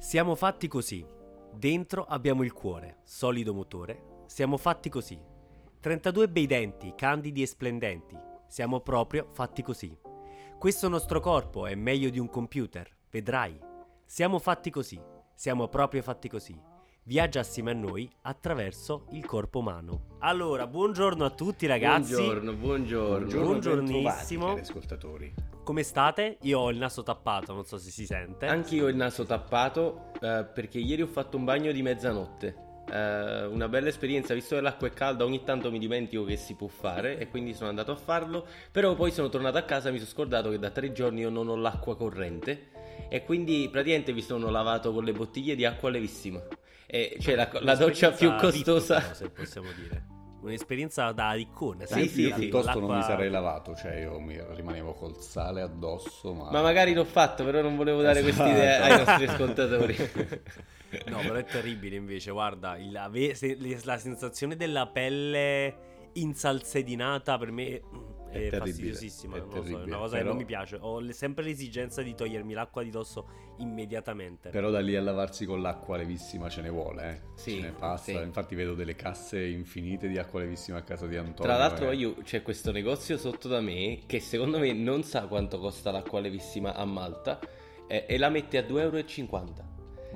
Siamo fatti così. Dentro abbiamo il cuore, solido motore. Siamo fatti così. 32 bei denti, candidi e splendenti. Siamo proprio fatti così. Questo nostro corpo è meglio di un computer, vedrai. Siamo fatti così. Siamo proprio fatti così. Viaggia assieme a noi attraverso il corpo umano. Allora, buongiorno a tutti ragazzi. Buongiorno, buongiorno. Buongiornissimo. Cari ascoltatori. Come state? Io ho il naso tappato, non so se si sente. Anch'io ho il naso tappato eh, perché ieri ho fatto un bagno di mezzanotte. Eh, una bella esperienza, visto che l'acqua è calda, ogni tanto mi dimentico che si può fare e quindi sono andato a farlo. Però poi sono tornato a casa e mi sono scordato che da tre giorni io non ho l'acqua corrente e quindi praticamente mi sono lavato con le bottiglie di acqua levissima. E cioè la, la doccia più costosa. VIP, se possiamo dire. Un'esperienza da riccone. Sì, sì, io sì. piuttosto non mi sarei lavato, cioè io mi rimanevo col sale addosso, ma... Ma magari l'ho fatto, però non volevo dare Esatto. questa idea ai nostri ascoltatori. No, però è terribile invece, guarda, il- le- la sensazione della pelle insalsedinata per me mm, è, È fastidiosissima, è non lo so, è terribile, una cosa che però- non mi piace. Ho sempre l'esigenza di togliermi l'acqua di dosso immediatamente. Però da lì a lavarsi con l'acqua levissima ce ne vuole, eh. Sì, ce ne passa. sì. Infatti vedo delle casse infinite di acqua levissima a casa di Antonio. Tra l'altro eh. io, c'è questo negozio sotto da me che secondo me non sa quanto costa l'acqua levissima a Malta eh, e la mette a 2,50 euro.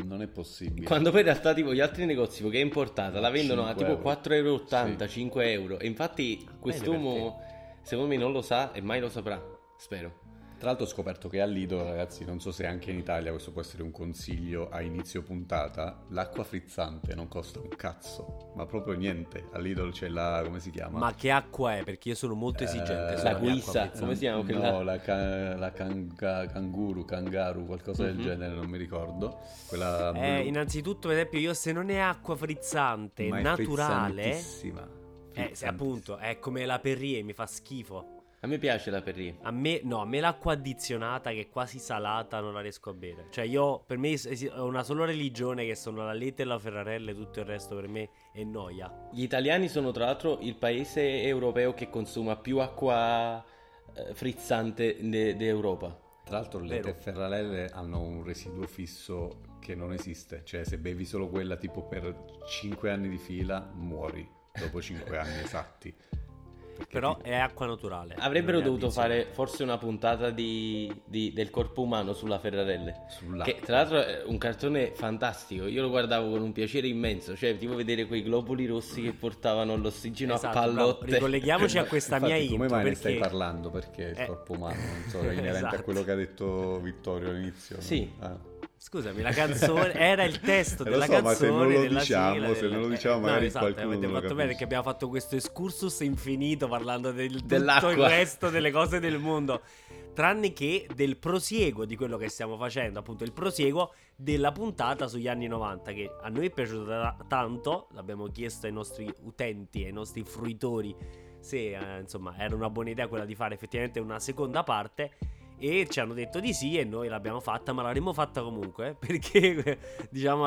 Non è possibile. Quando poi in realtà tipo gli altri negozi che è importata la vendono a 5 tipo euro. 4,80 euro, Sì. 5 euro. E infatti quest'uomo secondo me non lo sa e mai lo saprà, spero. Tra l'altro ho scoperto che a Lido, ragazzi, non so se anche in Italia questo può essere un consiglio a inizio puntata, l'acqua frizzante non costa un cazzo, ma proprio niente. A Lidl c'è la... come si chiama? Ma che acqua è? Perché io sono molto esigente. Eh, la guisa, come si chiama quella? No, la, ca- la canga- canguru, kangaru, qualcosa del Mhm. genere, non mi ricordo. Quella Eh, innanzitutto, per esempio, io se non è acqua frizzante, Ma è naturale, frizzantissima. eh, appunto è come la Perrier, mi fa schifo. A me piace la Perrier. A me, no, a me l'acqua addizionata che è quasi salata non la riesco a bere. Cioè, io, per me, ho una sola religione che sono la Lete e la Ferrarella e tutto il resto per me è noia. Gli italiani sono tra l'altro il paese europeo che consuma più acqua eh, frizzante de- d'Europa. Tra l'altro le Vero. ferrarelle hanno un residuo fisso che non esiste, cioè se bevi solo quella tipo per 5 anni di fila muori dopo 5 anni esatti. Però è acqua naturale. Avrebbero dovuto fare forse una puntata di- di- del corpo umano sulla Ferrarelle. sull'acqua. Che tra l'altro è un cartone fantastico, io lo guardavo con un piacere immenso, cioè tipo vedere quei globuli rossi che portavano l'ossigeno Esatto, a bravo. pallotte. Ricolleghiamoci a questa Infatti, mia come intro mai ne perché stai parlando? Perché il Eh. corpo umano, non so, è inerente Esatto. a quello che ha detto Vittorio all'inizio. no? Sì. Ah. Scusami, la canzone era il testo della so, ma canzone se non lo diciamo, sigla se della- non lo diciamo, no, magari esatto, qualcuno avete fatto bene che abbiamo fatto questo excursus infinito parlando del tutto il resto delle cose del mondo. Tranne che del prosieguo di quello che stiamo facendo, appunto il prosieguo della puntata sugli anni 90 che a noi è piaciuto ta- tanto, l'abbiamo chiesto ai nostri utenti, ai nostri fruitori se eh, insomma era una buona idea quella di fare effettivamente una seconda parte e ci hanno detto di sì e noi l'abbiamo fatta, ma l'avremmo fatta comunque eh, perché diciamo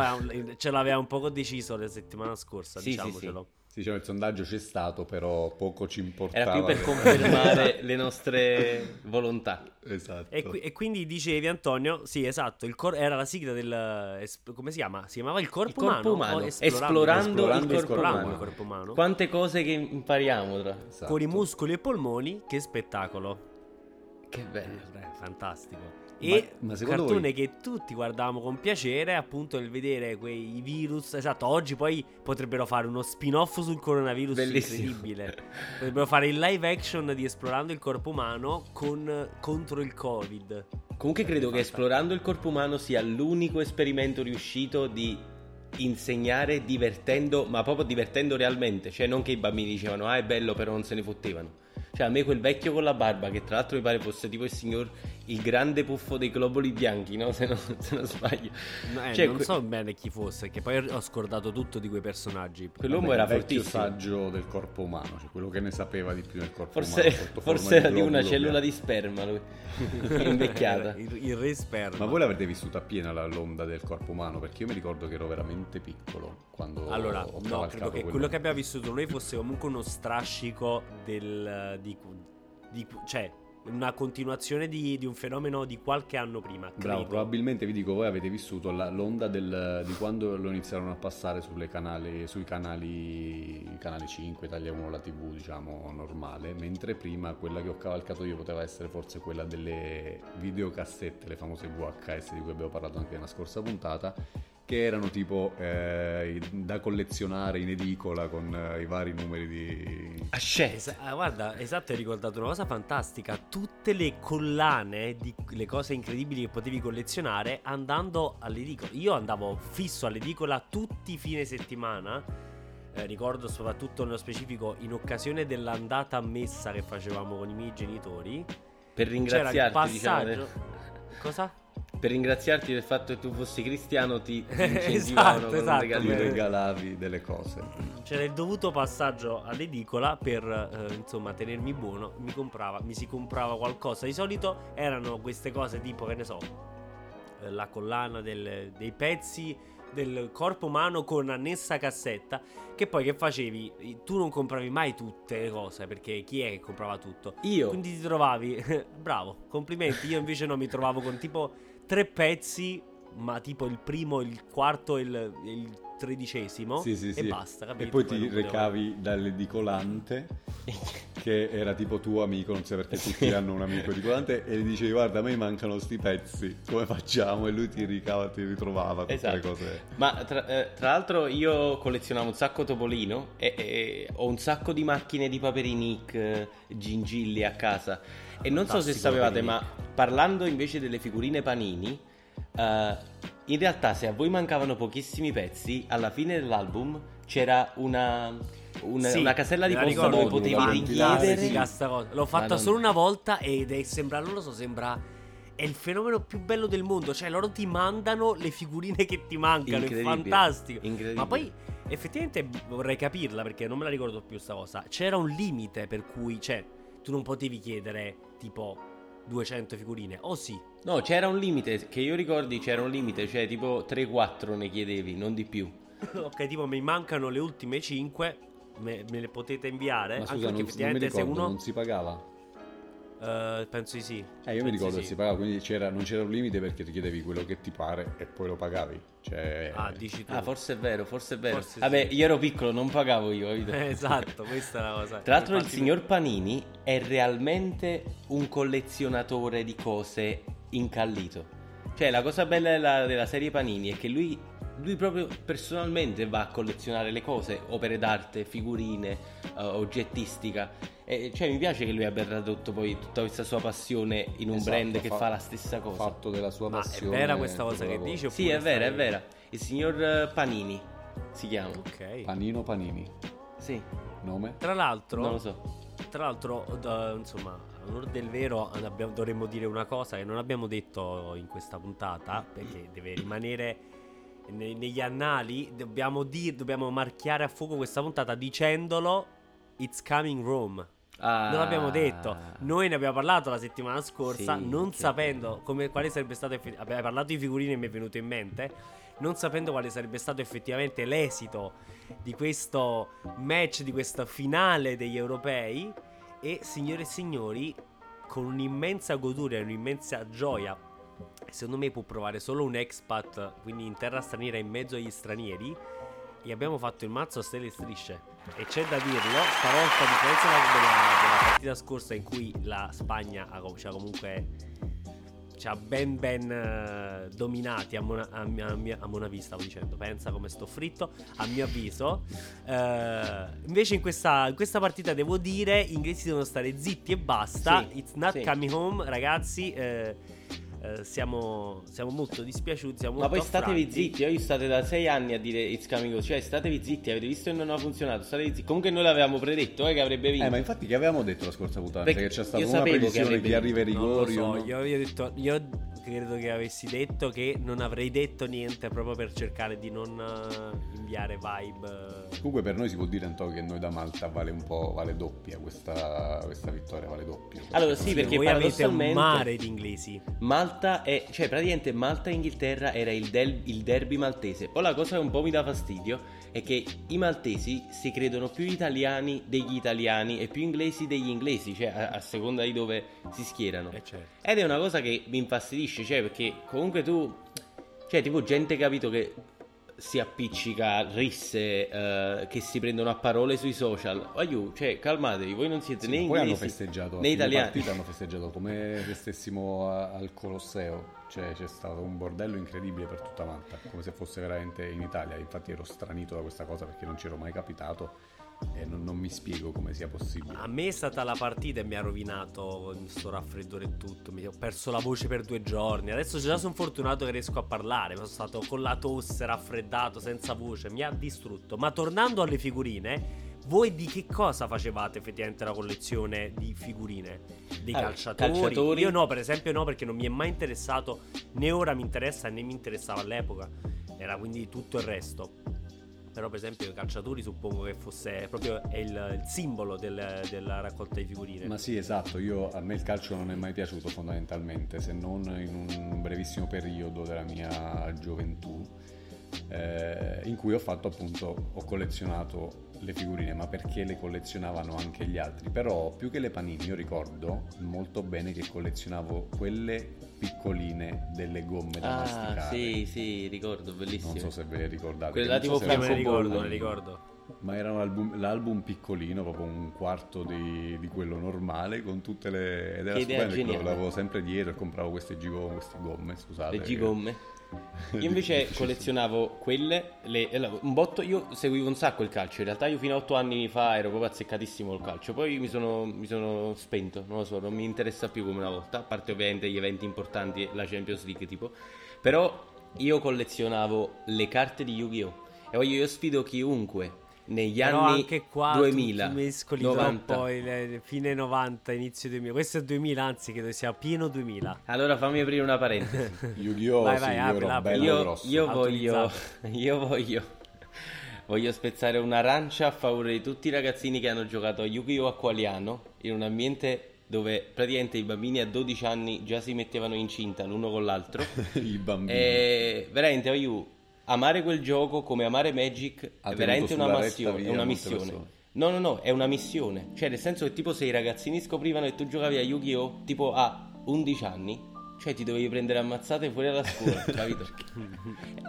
ce l'aveva un poco deciso la settimana scorsa, Sì, sì, diciamocelo. Sì, diciamo, il sondaggio c'è stato, però poco ci importava. Era più per confermare le nostre volontà. Esatto. E, qui- e quindi dicevi Antonio, sì esatto, il cor- era la sigla del... es- come si chiama? Si chiamava il corpo, Il corpo umano? umano, esplorando, Esplorando il corpo corpo umano. il corpo umano. Quante cose che impariamo tra... Esatto. Con i muscoli e polmoni, che spettacolo. Che bello. Eh, fantastico. Ma- E ma secondo cartone voi- che tutti guardavamo con piacere, appunto, il vedere quei virus. Esatto, oggi poi potrebbero fare uno spin-off sul coronavirus Bellissimo. incredibile. potrebbero fare il live action di Esplorando il corpo umano con contro il Covid. Comunque credo che esplorando il corpo umano sia l'unico esperimento riuscito di insegnare divertendo, ma proprio divertendo realmente, cioè non che i bambini dicevano "Ah, è bello", però non se ne fottevano. Cioè a me quel vecchio con la barba che tra l'altro mi pare fosse tipo il signor il grande puffo dei globuli bianchi, no? Se non, se non sbaglio. No, eh, Cioè, non que- so bene chi fosse, che poi ho scordato tutto di quei personaggi. Quell'uomo Vabbè, era il vecchio fortissimo. saggio del corpo umano, cioè quello che ne sapeva di più del corpo Forse, umano. forse era di una cellula bianco. di sperma lui. invecchiata. il, il re sperma. Ma voi l'avete vissuta appiena la- l'onda del corpo umano? Perché io mi ricordo che ero veramente piccolo quando Allora, ho no, credo che quell'onda. quello che abbiamo vissuto noi fosse comunque uno strascico del... di, di- cioè, una continuazione di, di un fenomeno di qualche anno prima. Bravo, credo. probabilmente vi dico, voi avete vissuto la- l'onda del- di quando lo iniziarono a passare canali, sui canali, canale 5, Italia 1, la TV, diciamo, normale, mentre prima quella che ho cavalcato io poteva essere forse quella delle videocassette, le famose VHS di cui abbiamo parlato anche nella scorsa puntata, che erano tipo eh, da collezionare in edicola con eh, i vari numeri di... Ascè. Esa- ah, guarda, esatto, hai ricordato una cosa fantastica. Tutte le collane di le cose incredibili che potevi collezionare andando all'edicola. Io andavo fisso all'edicola tutti i fine settimana. eh, ricordo soprattutto nello specifico in occasione dell'andata a messa che facevamo con i miei genitori. Per C'era il ringraziarti, diciamo, passaggio. del- Cosa? Per ringraziarti del fatto che tu fossi cristiano, ti, ti incentivavano Esatto, esatto, Ti regalino. beh. regalavi delle cose. C'era il dovuto passaggio all'edicola per eh, insomma tenermi buono. Mi comprava, mi si comprava qualcosa. Di solito erano queste cose tipo, che ne so, eh, la collana del- dei pezzi del corpo umano con annessa cassetta. Che poi che facevi? Tu non compravi mai tutte le cose perché chi è che comprava tutto? Io, Quindi ti trovavi, bravo, complimenti. Io invece no, mi trovavo con tipo tre pezzi, ma tipo il primo, il quarto e il, il tredicesimo. Sì, sì, E sì. basta, capito? E poi ti recavi dall'edicolante, che era tipo tuo amico, non so perché tutti hanno un amico edicolante, e gli dicevi guarda a me mancano sti pezzi, come facciamo? E lui ti ricava, ti ritrovava tutte Esatto. le cose. Ma tra, eh, tra l'altro io collezionavo un sacco Topolino e, e ho un sacco di macchine di Paperinik, eh, gingilli a casa. E non so se sapevate, ma parlando invece delle figurine panini, eh, in realtà se a voi mancavano pochissimi pezzi, alla fine dell'album c'era una, una, Sì, una casella di posta dove potevi richiedere. L'ho fatta Madonna. solo una volta ed è sembra, non lo so, sembra è il fenomeno più bello del mondo, cioè loro ti mandano le figurine che ti mancano, è fantastico. Ma poi effettivamente vorrei capirla perché non me la ricordo più sta cosa. C'era un limite per cui, cioè, tu non potevi chiedere tipo 200 figurine, o sì. No, c'era un limite, che io ricordi c'era un limite, cioè tipo 3-4 ne chiedevi, non di più. ok, tipo mi mancano le ultime 5, me, me le potete inviare? Ma Anche scusa, perché non, non mi effettivamente se ricordo, uno... non si pagava? Eh, penso di sì. Eh, io mi ricordo che sì. si pagava, quindi c'era- non c'era un limite perché ti chiedevi quello che ti pare e poi lo pagavi. Cioè, Ah, dici tu. Ah, forse è vero, forse è vero. Forse Vabbè, sì. io ero piccolo, non pagavo io, capito? Eh, esatto, questa è la cosa. Tra l'altro il signor Panini è realmente un collezionatore di cose incallito. Cioè, la cosa bella della, della serie Panini è che lui, lui proprio personalmente va a collezionare le cose, opere d'arte, figurine, eh, oggettistica. E, cioè, mi piace che lui abbia tradotto poi tutta questa sua passione in un Esatto, brand che fa- fa la stessa cosa. fatto della sua Ma è passione. vera questa cosa che dici? Sì, è vera, è vera. Il signor eh, Panini si chiama. Ok. Panino Panini, Sì, nome? Tra l'altro, non lo so. tra l'altro, d- insomma, a onor del vero, abbiamo- dovremmo dire una cosa che non abbiamo detto in questa puntata, perché deve rimanere ne- negli annali. Dobbiamo, dir- dobbiamo marchiare a fuoco questa puntata dicendolo: It's coming Rome. Ah. Non l'abbiamo detto. Noi ne abbiamo parlato la settimana scorsa, Sì, non sapendo come, quale sarebbe stato effettivamente. Abbiamo parlato di figurine e mi è venuto in mente. Non sapendo quale sarebbe stato effettivamente l'esito di questo match, di questa finale degli europei. E signore e signori, con un'immensa goduria e un'immensa gioia. Secondo me può provare solo un expat, quindi in terra straniera in mezzo agli stranieri. E abbiamo fatto il mazzo a stelle e strisce. E c'è da dirlo, stavolta a differenza della, della- partita scorsa in cui la Spagna ha, com- ci ha comunque ci ha ben ben eh, dominati a, Mona, a, mia- a mia- a Monavi stavo dicendo, pensa come sto fritto, a mio avviso. Eh, invece in questa, in questa partita devo dire, gli inglesi devono stare zitti e basta. Sì, It's not sì. coming home, ragazzi. eh, eh, siamo, siamo molto dispiaciuti. Siamo Ma molto poi statevi affranti. zitti, voi state da sei anni a dire It's coming home, cioè statevi zitti, avete visto che non ha funzionato, statevi zitti. Comunque noi l'avevamo predetto eh, che avrebbe vinto. Eh, ma infatti che avevamo detto la scorsa puntata? Perché che c'è stata io una che previsione avrebbe chi arriva ai Non lo rigori. so, no? io, io ho detto, io credo che avessi detto che non avrei detto niente proprio per cercare di non eh, inviare vibe. eh. Comunque per noi si può dire Antonio che noi da Malta vale un po', vale doppia questa, questa vittoria, vale doppio. Allora, sì, perché voi avete un mare di inglesi. Malta Malta è, cioè praticamente Malta e Inghilterra era il, del- il derby maltese. Poi la cosa che un po' mi dà fastidio è che i maltesi si credono più italiani degli italiani e più inglesi degli inglesi, cioè a, a seconda di dove si schierano. Eh, certo. Ed è una cosa che mi infastidisce, cioè perché comunque tu, cioè tipo gente capito che si appiccica risse eh, che si prendono a parole sui social. Aiù, cioè calmatevi, voi non siete Sì, né poi hanno inglesi festeggiato né italiani. partita hanno festeggiato come se stessimo a- al Colosseo cioè c'è stato un bordello incredibile per tutta Malta come se fosse veramente in Italia infatti ero stranito da questa cosa perché non c'ero mai capitato e non, non mi spiego come sia possibile A me è stata la partita e mi ha rovinato questo raffreddore e tutto. Mi ho perso la voce per due giorni. Adesso già sono fortunato che riesco a parlare. Ma sono stato con la tosse, raffreddato, senza voce. Mi ha distrutto. Ma tornando alle figurine, voi di che cosa facevate effettivamente la collezione di figurine? Dei Allora, calciatori? calciatori. Io no, per esempio, no, perché non mi è mai interessato. Né ora mi interessa né mi interessava all'epoca. Era quindi tutto il resto. Però, per esempio, i calciatori suppongo che fosse proprio il, il simbolo del- della raccolta di figurine. Ma sì, esatto, io, a me il calcio non è mai piaciuto fondamentalmente, se non in un brevissimo periodo della mia gioventù, eh, in cui ho fatto appunto, ho collezionato le figurine, ma perché le collezionavano anche gli altri. Però più che le panini, io ricordo molto bene che collezionavo quelle piccoline delle gomme da Ah, masticare. sì, sì, ricordo, bellissimo. Non so se ve le ricordate. Che so tipo Io me ne Franco ricordo, me ne ricordo. ma era un album- l'album piccolino, proprio un quarto di, di quello normale, con tutte le... ed era Che idea stupendo, geniale. l'avevo sempre dietro e compravo queste, gigo, queste gomme, scusate. Le gigomme. Io invece collezionavo quelle, le- un botto, io seguivo un sacco il calcio, in realtà io fino a 8 anni fa ero proprio azzeccatissimo il calcio, poi mi sono, mi sono spento, non lo so, non mi interessa più come una volta, a parte ovviamente gli eventi importanti, la Champions League tipo, però io collezionavo le carte di Yu-Gi-Oh! E voglio, io sfido chiunque negli Però anni anche qua 2000, tu mescoli 90. troppo il, il fine 90, inizio 2000. Questo è 2000, anzi credo sia pieno 2000. Allora fammi aprire una parentesi. Yu-Gi-Oh! Vai, vai, apri, apri. bello io, grosso. io voglio, io voglio, voglio spezzare un'arancia a favore di tutti i ragazzini che hanno giocato a Yu-Gi-Oh! Aqualiano in un ambiente dove praticamente i bambini a 12 anni già si mettevano incinta l'uno con l'altro. I bambini. e veramente, io, amare quel gioco come amare Magic Ha è veramente una, sulla retta massio- via è una missione. persone. No, no, no, è una missione. Cioè, nel senso che tipo se i ragazzini scoprivano che tu giocavi a Yu-Gi-Oh! tipo a 11 anni, cioè ti dovevi prendere ammazzate fuori dalla scuola, capito?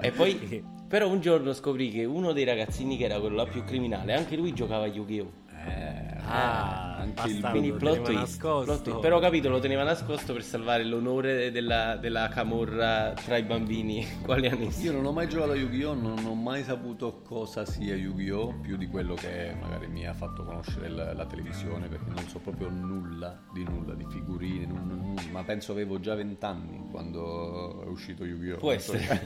e poi, però un giorno scoprì che uno dei ragazzini che era quello là più criminale, anche lui giocava a Yu-Gi-Oh! Eh, Ah, anche il bastardo, Quindi lo plot teneva twist, nascosto. plot twist. Però capito, lo teneva nascosto per salvare l'onore della, della camorra tra i bambini quali anni Io non ho mai giocato a Yu-Gi-Oh! Non ho mai saputo cosa sia Yu-Gi-Oh! più di quello che magari mi ha fatto conoscere la, la televisione perché non so proprio nulla di nulla, di figurine, non- non- ma penso avevo già vent'anni quando è uscito Yu-Gi-Oh! Può so- essere.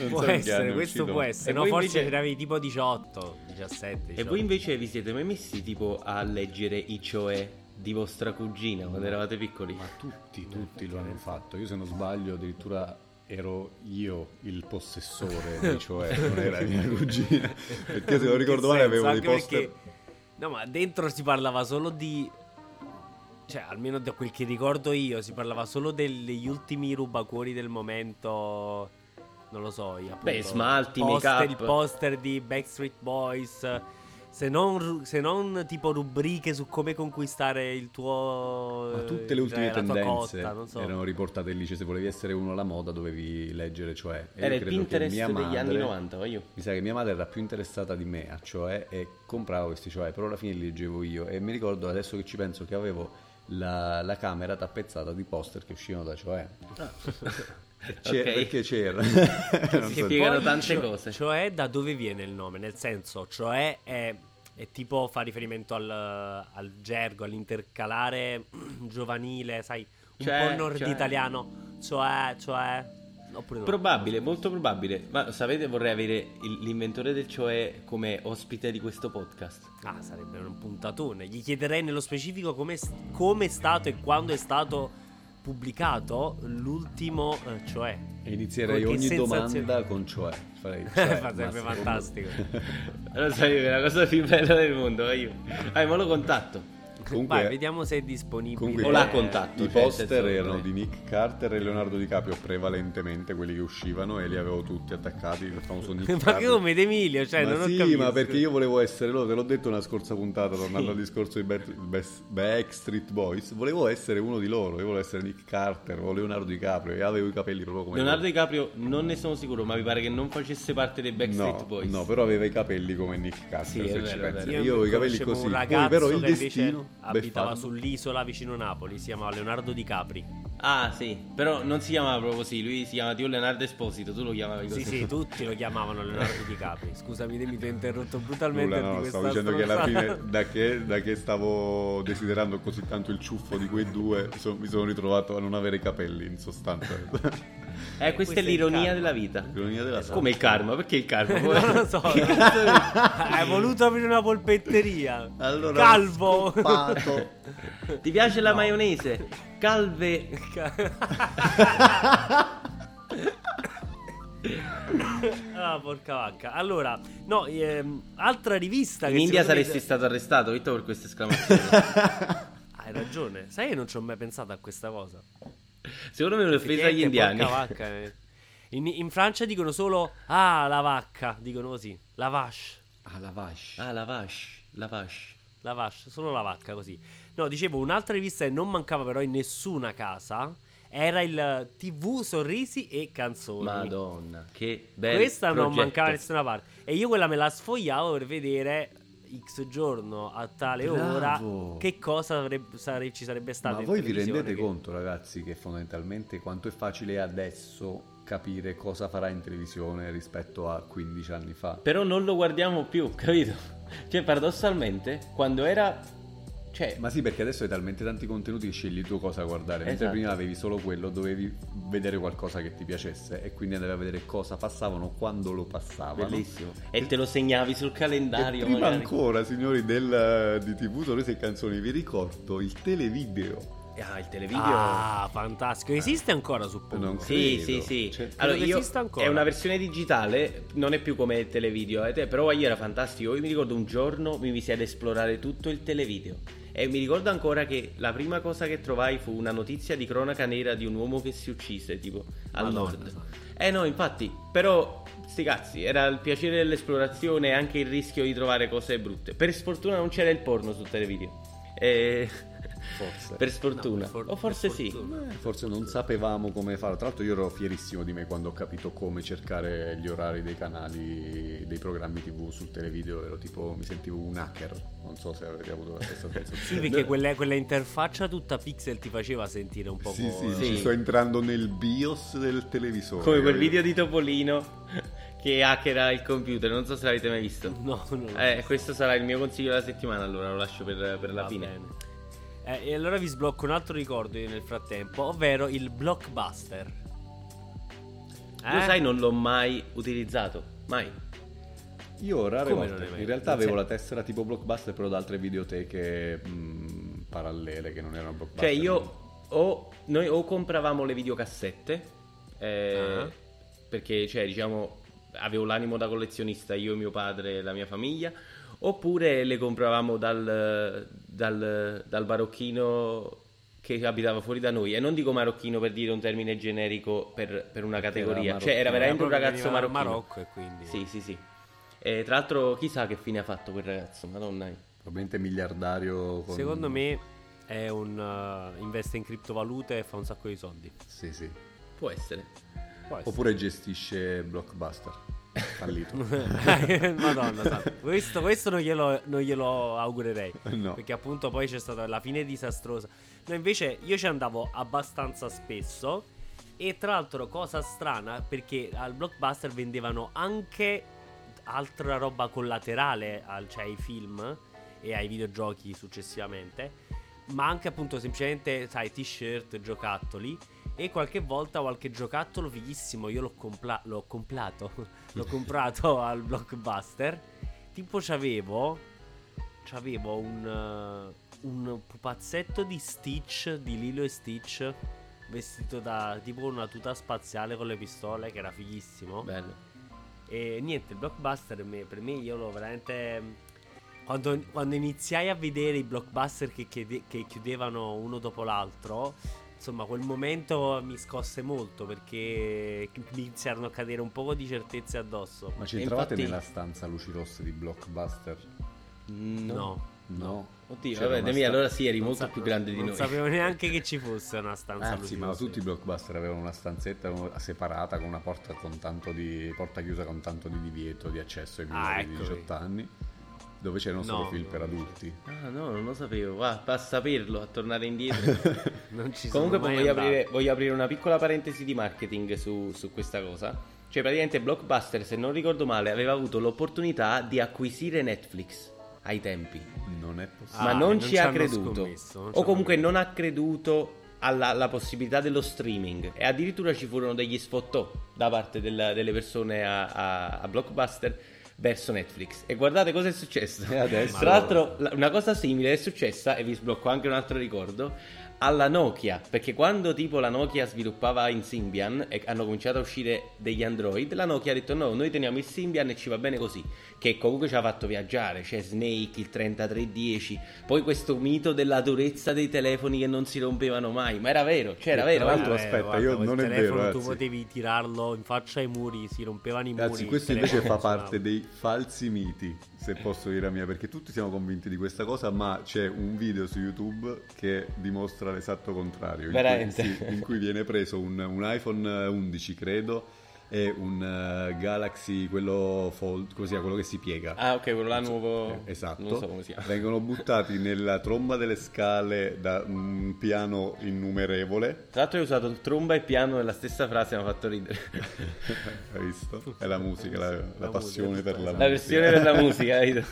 non Può so anno essere, questo può essere. E No, forse invece- ce ne avevi tipo 18, 17. E 18. voi invece vi siete mai messi tipo a leggere i cioè di vostra cugina quando eravate piccoli? Ma tutti, tutti lo hanno fatto. Io se non sbaglio addirittura ero io il possessore, cioè non era mia cugina. Perché se non ricordo male avevo dei poster... perché- No, ma dentro si parlava solo di... Cioè, almeno da quel che ricordo io, si parlava solo degli ultimi rubacuori del momento... Non lo so, io appunto, Beh, smalti, poster, make-up. Il poster di Backstreet Boys... Se non, se non tipo rubriche su come conquistare il tuo... Ma tutte le eh, ultime tua tendenze cotta, so. erano riportate lì, cioè se volevi essere uno alla moda dovevi leggere, cioè... Era io il Pinterest degli madre- anni 90, voglio. Mi sa che mia madre era più interessata di me a cioè e compravo questi cioè, però alla fine li leggevo io e mi ricordo adesso che ci penso che avevo la, la camera tappezzata di poster che uscivano da cioè. C'era- Ok. Perché c'era? Si so- spiegano Poi, tante cioè- cose. Cioè, da dove viene il nome? Nel senso, cioè è, è tipo fa riferimento al, al gergo, all'intercalare giovanile, sai, un Cioè, po' nord cioè. italiano. Cioè, cioè. No? Probabile, molto probabile. Ma sapete, vorrei avere il- l'inventore del cioè come ospite di questo podcast. Ah, sarebbe un puntatone. Gli chiederei nello specifico come come è stato e quando è stato pubblicato l'ultimo, eh, cioè. E inizierei ogni sensazione- domanda con cioè. Farei, cioè, ma secondo- fantastico. Allora sai che è la cosa più bella del mondo, io. Ah, ma lo contatto. Comunque, Vai, vediamo se è disponibile. comunque O l'ha contatto, I cioè, poster erano di Nick Carter e Leonardo DiCaprio prevalentemente quelli che uscivano e li avevo tutti attaccati il famoso Nick Ma Carter. che come Emilio, cioè, ma non ho sì, capito. ma perché io volevo essere loro, te l'ho detto una scorsa puntata, tornando al discorso di Backstreet Boys, volevo essere uno di loro, io volevo essere Nick Carter o Leonardo DiCaprio e avevo i capelli proprio come Leonardo loro. DiCaprio non ne sono sicuro, ma mi pare che non facesse parte dei Backstreet No, Boys. no, però aveva i capelli come Nick Carter, Sì, se vero, ci pensi. vero. Io avevo i capelli così, poi però il che invece destino abitava beffardo. sull'isola vicino Napoli, si chiamava Leonardo Di Capri. Ah, sì, però non si chiamava proprio così, lui si chiama tipo Leonardo Esposito, tu lo chiamavi così. Sì, sì, tutti lo chiamavano Leonardo Di Capri. Scusami, mi ti ho interrotto brutalmente. Nulla, no, stavo dicendo che alla stronzata. fine, da che, da che stavo desiderando così tanto il ciuffo di quei due, mi sono ritrovato a non avere i capelli, in sostanza. Eh, questa Questo è l'ironia karma. della vita. L'ironia della Come il karma, perché il karma? non lo so. Hai voluto aprire una polpetteria. Allora, Calvo. Ti piace la maionese? Calve. ah, porca vacca. Allora, no, ehm, altra rivista che In India secondo me- saresti stato arrestato, Vitto, per questa esclamazione. Hai ragione. Sai che non ci ho mai pensato a questa cosa. Secondo me è un'offesa agli indiani. Vacca. eh. In, in Francia dicono solo ah, la vacca, dicono così. La vache. Ah, la vash. Ah, la vache, la vache. La vache, solo la vacca così. No, dicevo, un'altra rivista che non mancava però in nessuna casa era il TV Sorrisi e Canzoni. Madonna, che bello. Questa non mancava da nessuna parte. E io quella me la sfogliavo per vedere X giorno a tale Bravo. ora che cosa avrebbe- sare- ci sarebbe stato. Ma in voi vi rendete che- conto, ragazzi, che fondamentalmente quanto è facile adesso capire cosa farà in televisione rispetto a 15 anni fa? Però non lo guardiamo più, capito? Cioè, paradossalmente, quando era... Cioè, Ma sì, perché adesso hai talmente tanti contenuti che scegli tu cosa guardare. Mentre Esatto. prima avevi solo quello, dovevi vedere qualcosa che ti piacesse e quindi andavi a vedere cosa passavano quando lo passavano. bellissimo. E te lo segnavi sul E calendario, prima magari. ancora, signori del, di TV Sorrisi e Canzoni, vi ricordo il televideo. Ah, il televideo... Ah, fantastico. Esiste ancora, suppongo. Non Sì, credo. sì, sì. Cioè, allora, io, ancora. è una versione digitale, non è più come il televideo, eh, te- però ieri era fantastico. Io mi ricordo un giorno mi misi ad esplorare tutto il televideo. E mi ricordo ancora che la prima cosa che trovai fu una notizia di cronaca nera di un uomo che si uccise, tipo, al Madonna nord. Eh no, infatti, però, sti cazzi, era il piacere dell'esplorazione e anche il rischio di trovare cose brutte. Per sfortuna non c'era il porno sul televideo. Eh, Forse. per sfortuna. per for- o forse per sì. fortuna. Eh, Forse non sapevamo come farlo. Tra l'altro, io ero fierissimo di me quando ho capito come cercare gli orari dei canali, dei programmi TV sul televideo. Ero tipo, mi sentivo un hacker. Non so se avete avuto la stessa Sì, sensazione. perché quella, quella interfaccia tutta pixel ti faceva sentire un po'. Sì, sì, Sì. ci sto entrando nel BIOS del televisore. Come quel video di Topolino che hackera il computer, non so se l'avete mai visto. No, no, no. Eh, questo sarà il mio consiglio della settimana, allora lo lascio per, per la Va fine. bene. Eh, e allora vi sblocco un altro ricordo io nel frattempo, ovvero il blockbuster. Lo Eh? sai, non l'ho mai utilizzato. Mai. Io rare Come volte. In realtà non avevo sei- la tessera tipo blockbuster, però da altre videoteche mh, parallele che non erano blockbuster. Cioè, io o noi o compravamo le videocassette. eh, Ah. Perché, cioè, diciamo, avevo l'animo da collezionista, io, mio padre e la mia famiglia. Oppure le compravamo dal, dal, dal marocchino che abitava fuori da noi. E non dico marocchino per dire un termine generico per, per una categoria. era Cioè, era veramente un proprio ragazzo marocchino. Marocco e quindi. Sì, sì, sì. E tra l'altro, chissà che fine ha fatto quel ragazzo, madonna. Probabilmente miliardario. Con... Secondo me è un uh, investe in criptovalute e fa un sacco di soldi. Sì, sì. Può essere. Può essere. Oppure gestisce blockbuster. Fallito. Madonna, questo, questo non, glielo, non glielo augurerei. No. Perché appunto poi c'è stata la fine disastrosa. No, invece io ci andavo abbastanza spesso. E tra l'altro, cosa strana, perché al blockbuster vendevano anche altra roba collaterale, al- cioè ai film e ai videogiochi successivamente. Ma anche appunto semplicemente, sai, t-shirt, giocattoli. E qualche volta qualche giocattolo fighissimo. Io l'ho, compla- l'ho comprato. l'ho comprato al blockbuster. Tipo c'avevo. C'avevo un. uh, un pupazzetto di Stitch. Di Lilo e Stitch. Vestito da tipo una tuta spaziale con le pistole. Che era fighissimo. Bello. E niente, il blockbuster me- per me io l'ho veramente. quando, quando iniziai a vedere i blockbuster che, chiede- che chiudevano uno dopo l'altro, insomma, quel momento mi scosse molto perché mi iniziarono a cadere un po' di certezze addosso. Ma ci E entravate infatti- nella stanza luci rosse di Blockbuster? No. No. No. Oddio, C'era vabbè, Demi, sta- allora sì, eri Non molto sa- più grande di non noi. sapevo neanche che ci fosse una stanza Anzi, luci ma rosse. tutti i blockbuster avevano una stanzetta separata con una porta con tanto di porta chiusa con tanto di divieto di accesso ai Ah, minori di ecco, 18 anni, dove c'erano solo No. film per adulti. Ah, no, non lo sapevo. Va, a saperlo, a tornare indietro. Non ci Comunque voglio aprire, voglio aprire una piccola parentesi di marketing su, su questa cosa. Cioè, praticamente Blockbuster, se non ricordo male, aveva avuto l'opportunità di acquisire Netflix ai tempi. Non è possibile. ma Ah, non, non ci ha creduto. scommesso, o comunque non ha creduto alla, alla possibilità dello streaming. E addirittura ci furono degli sfottò da parte del- delle persone a, a- a Blockbuster verso Netflix. E guardate cosa è successo. Tra l'altro, la- una cosa simile è successa, e vi sblocco anche un altro ricordo. Alla Nokia, perché quando tipo la Nokia sviluppava in Symbian e hanno cominciato a uscire degli Android, la Nokia ha detto no, noi teniamo il Symbian e ci va bene così, che comunque ci ha fatto viaggiare, c'è Snake, il 3310, poi questo mito della durezza dei telefoni che non si rompevano mai, ma era vero, cioè era Tra vero. l'altro, Eh, aspetta, guarda, io non è telefono vero, tu ragazzi. potevi tirarlo in faccia ai muri, si rompevano i muri. Questo invece fa telefono parte dei falsi miti, se posso dire la mia, perché tutti siamo convinti di questa cosa, ma c'è un video su YouTube che dimostra l'esatto contrario, in, Veramente? cui, sì, in cui viene preso un, un iPhone 11, credo, e un eh, Galaxy, quello Fold, così, quello che si piega. Ah, ok, quello là nuovo. Eh, Esatto, Non so come si chiama. vengono buttati nella tromba delle scale da un piano innumerevole. Tra l'altro hai usato tromba e piano nella stessa frase, mi ha fatto ridere. Hai visto? È la musica, la, la La passione musica, per la, La musica. versione della musica, capito?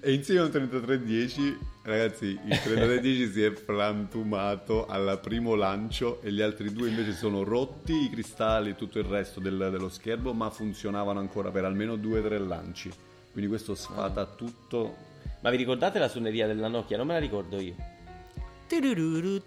E insieme a un 3310, ragazzi, il 3310 si è frantumato al primo lancio e gli altri due invece sono rotti i cristalli e tutto il resto del- dello schermo, ma funzionavano ancora per almeno due o tre lanci. Quindi questo sfata Ah. tutto. Ma vi ricordate la suoneria della Nokia? Non me la ricordo io.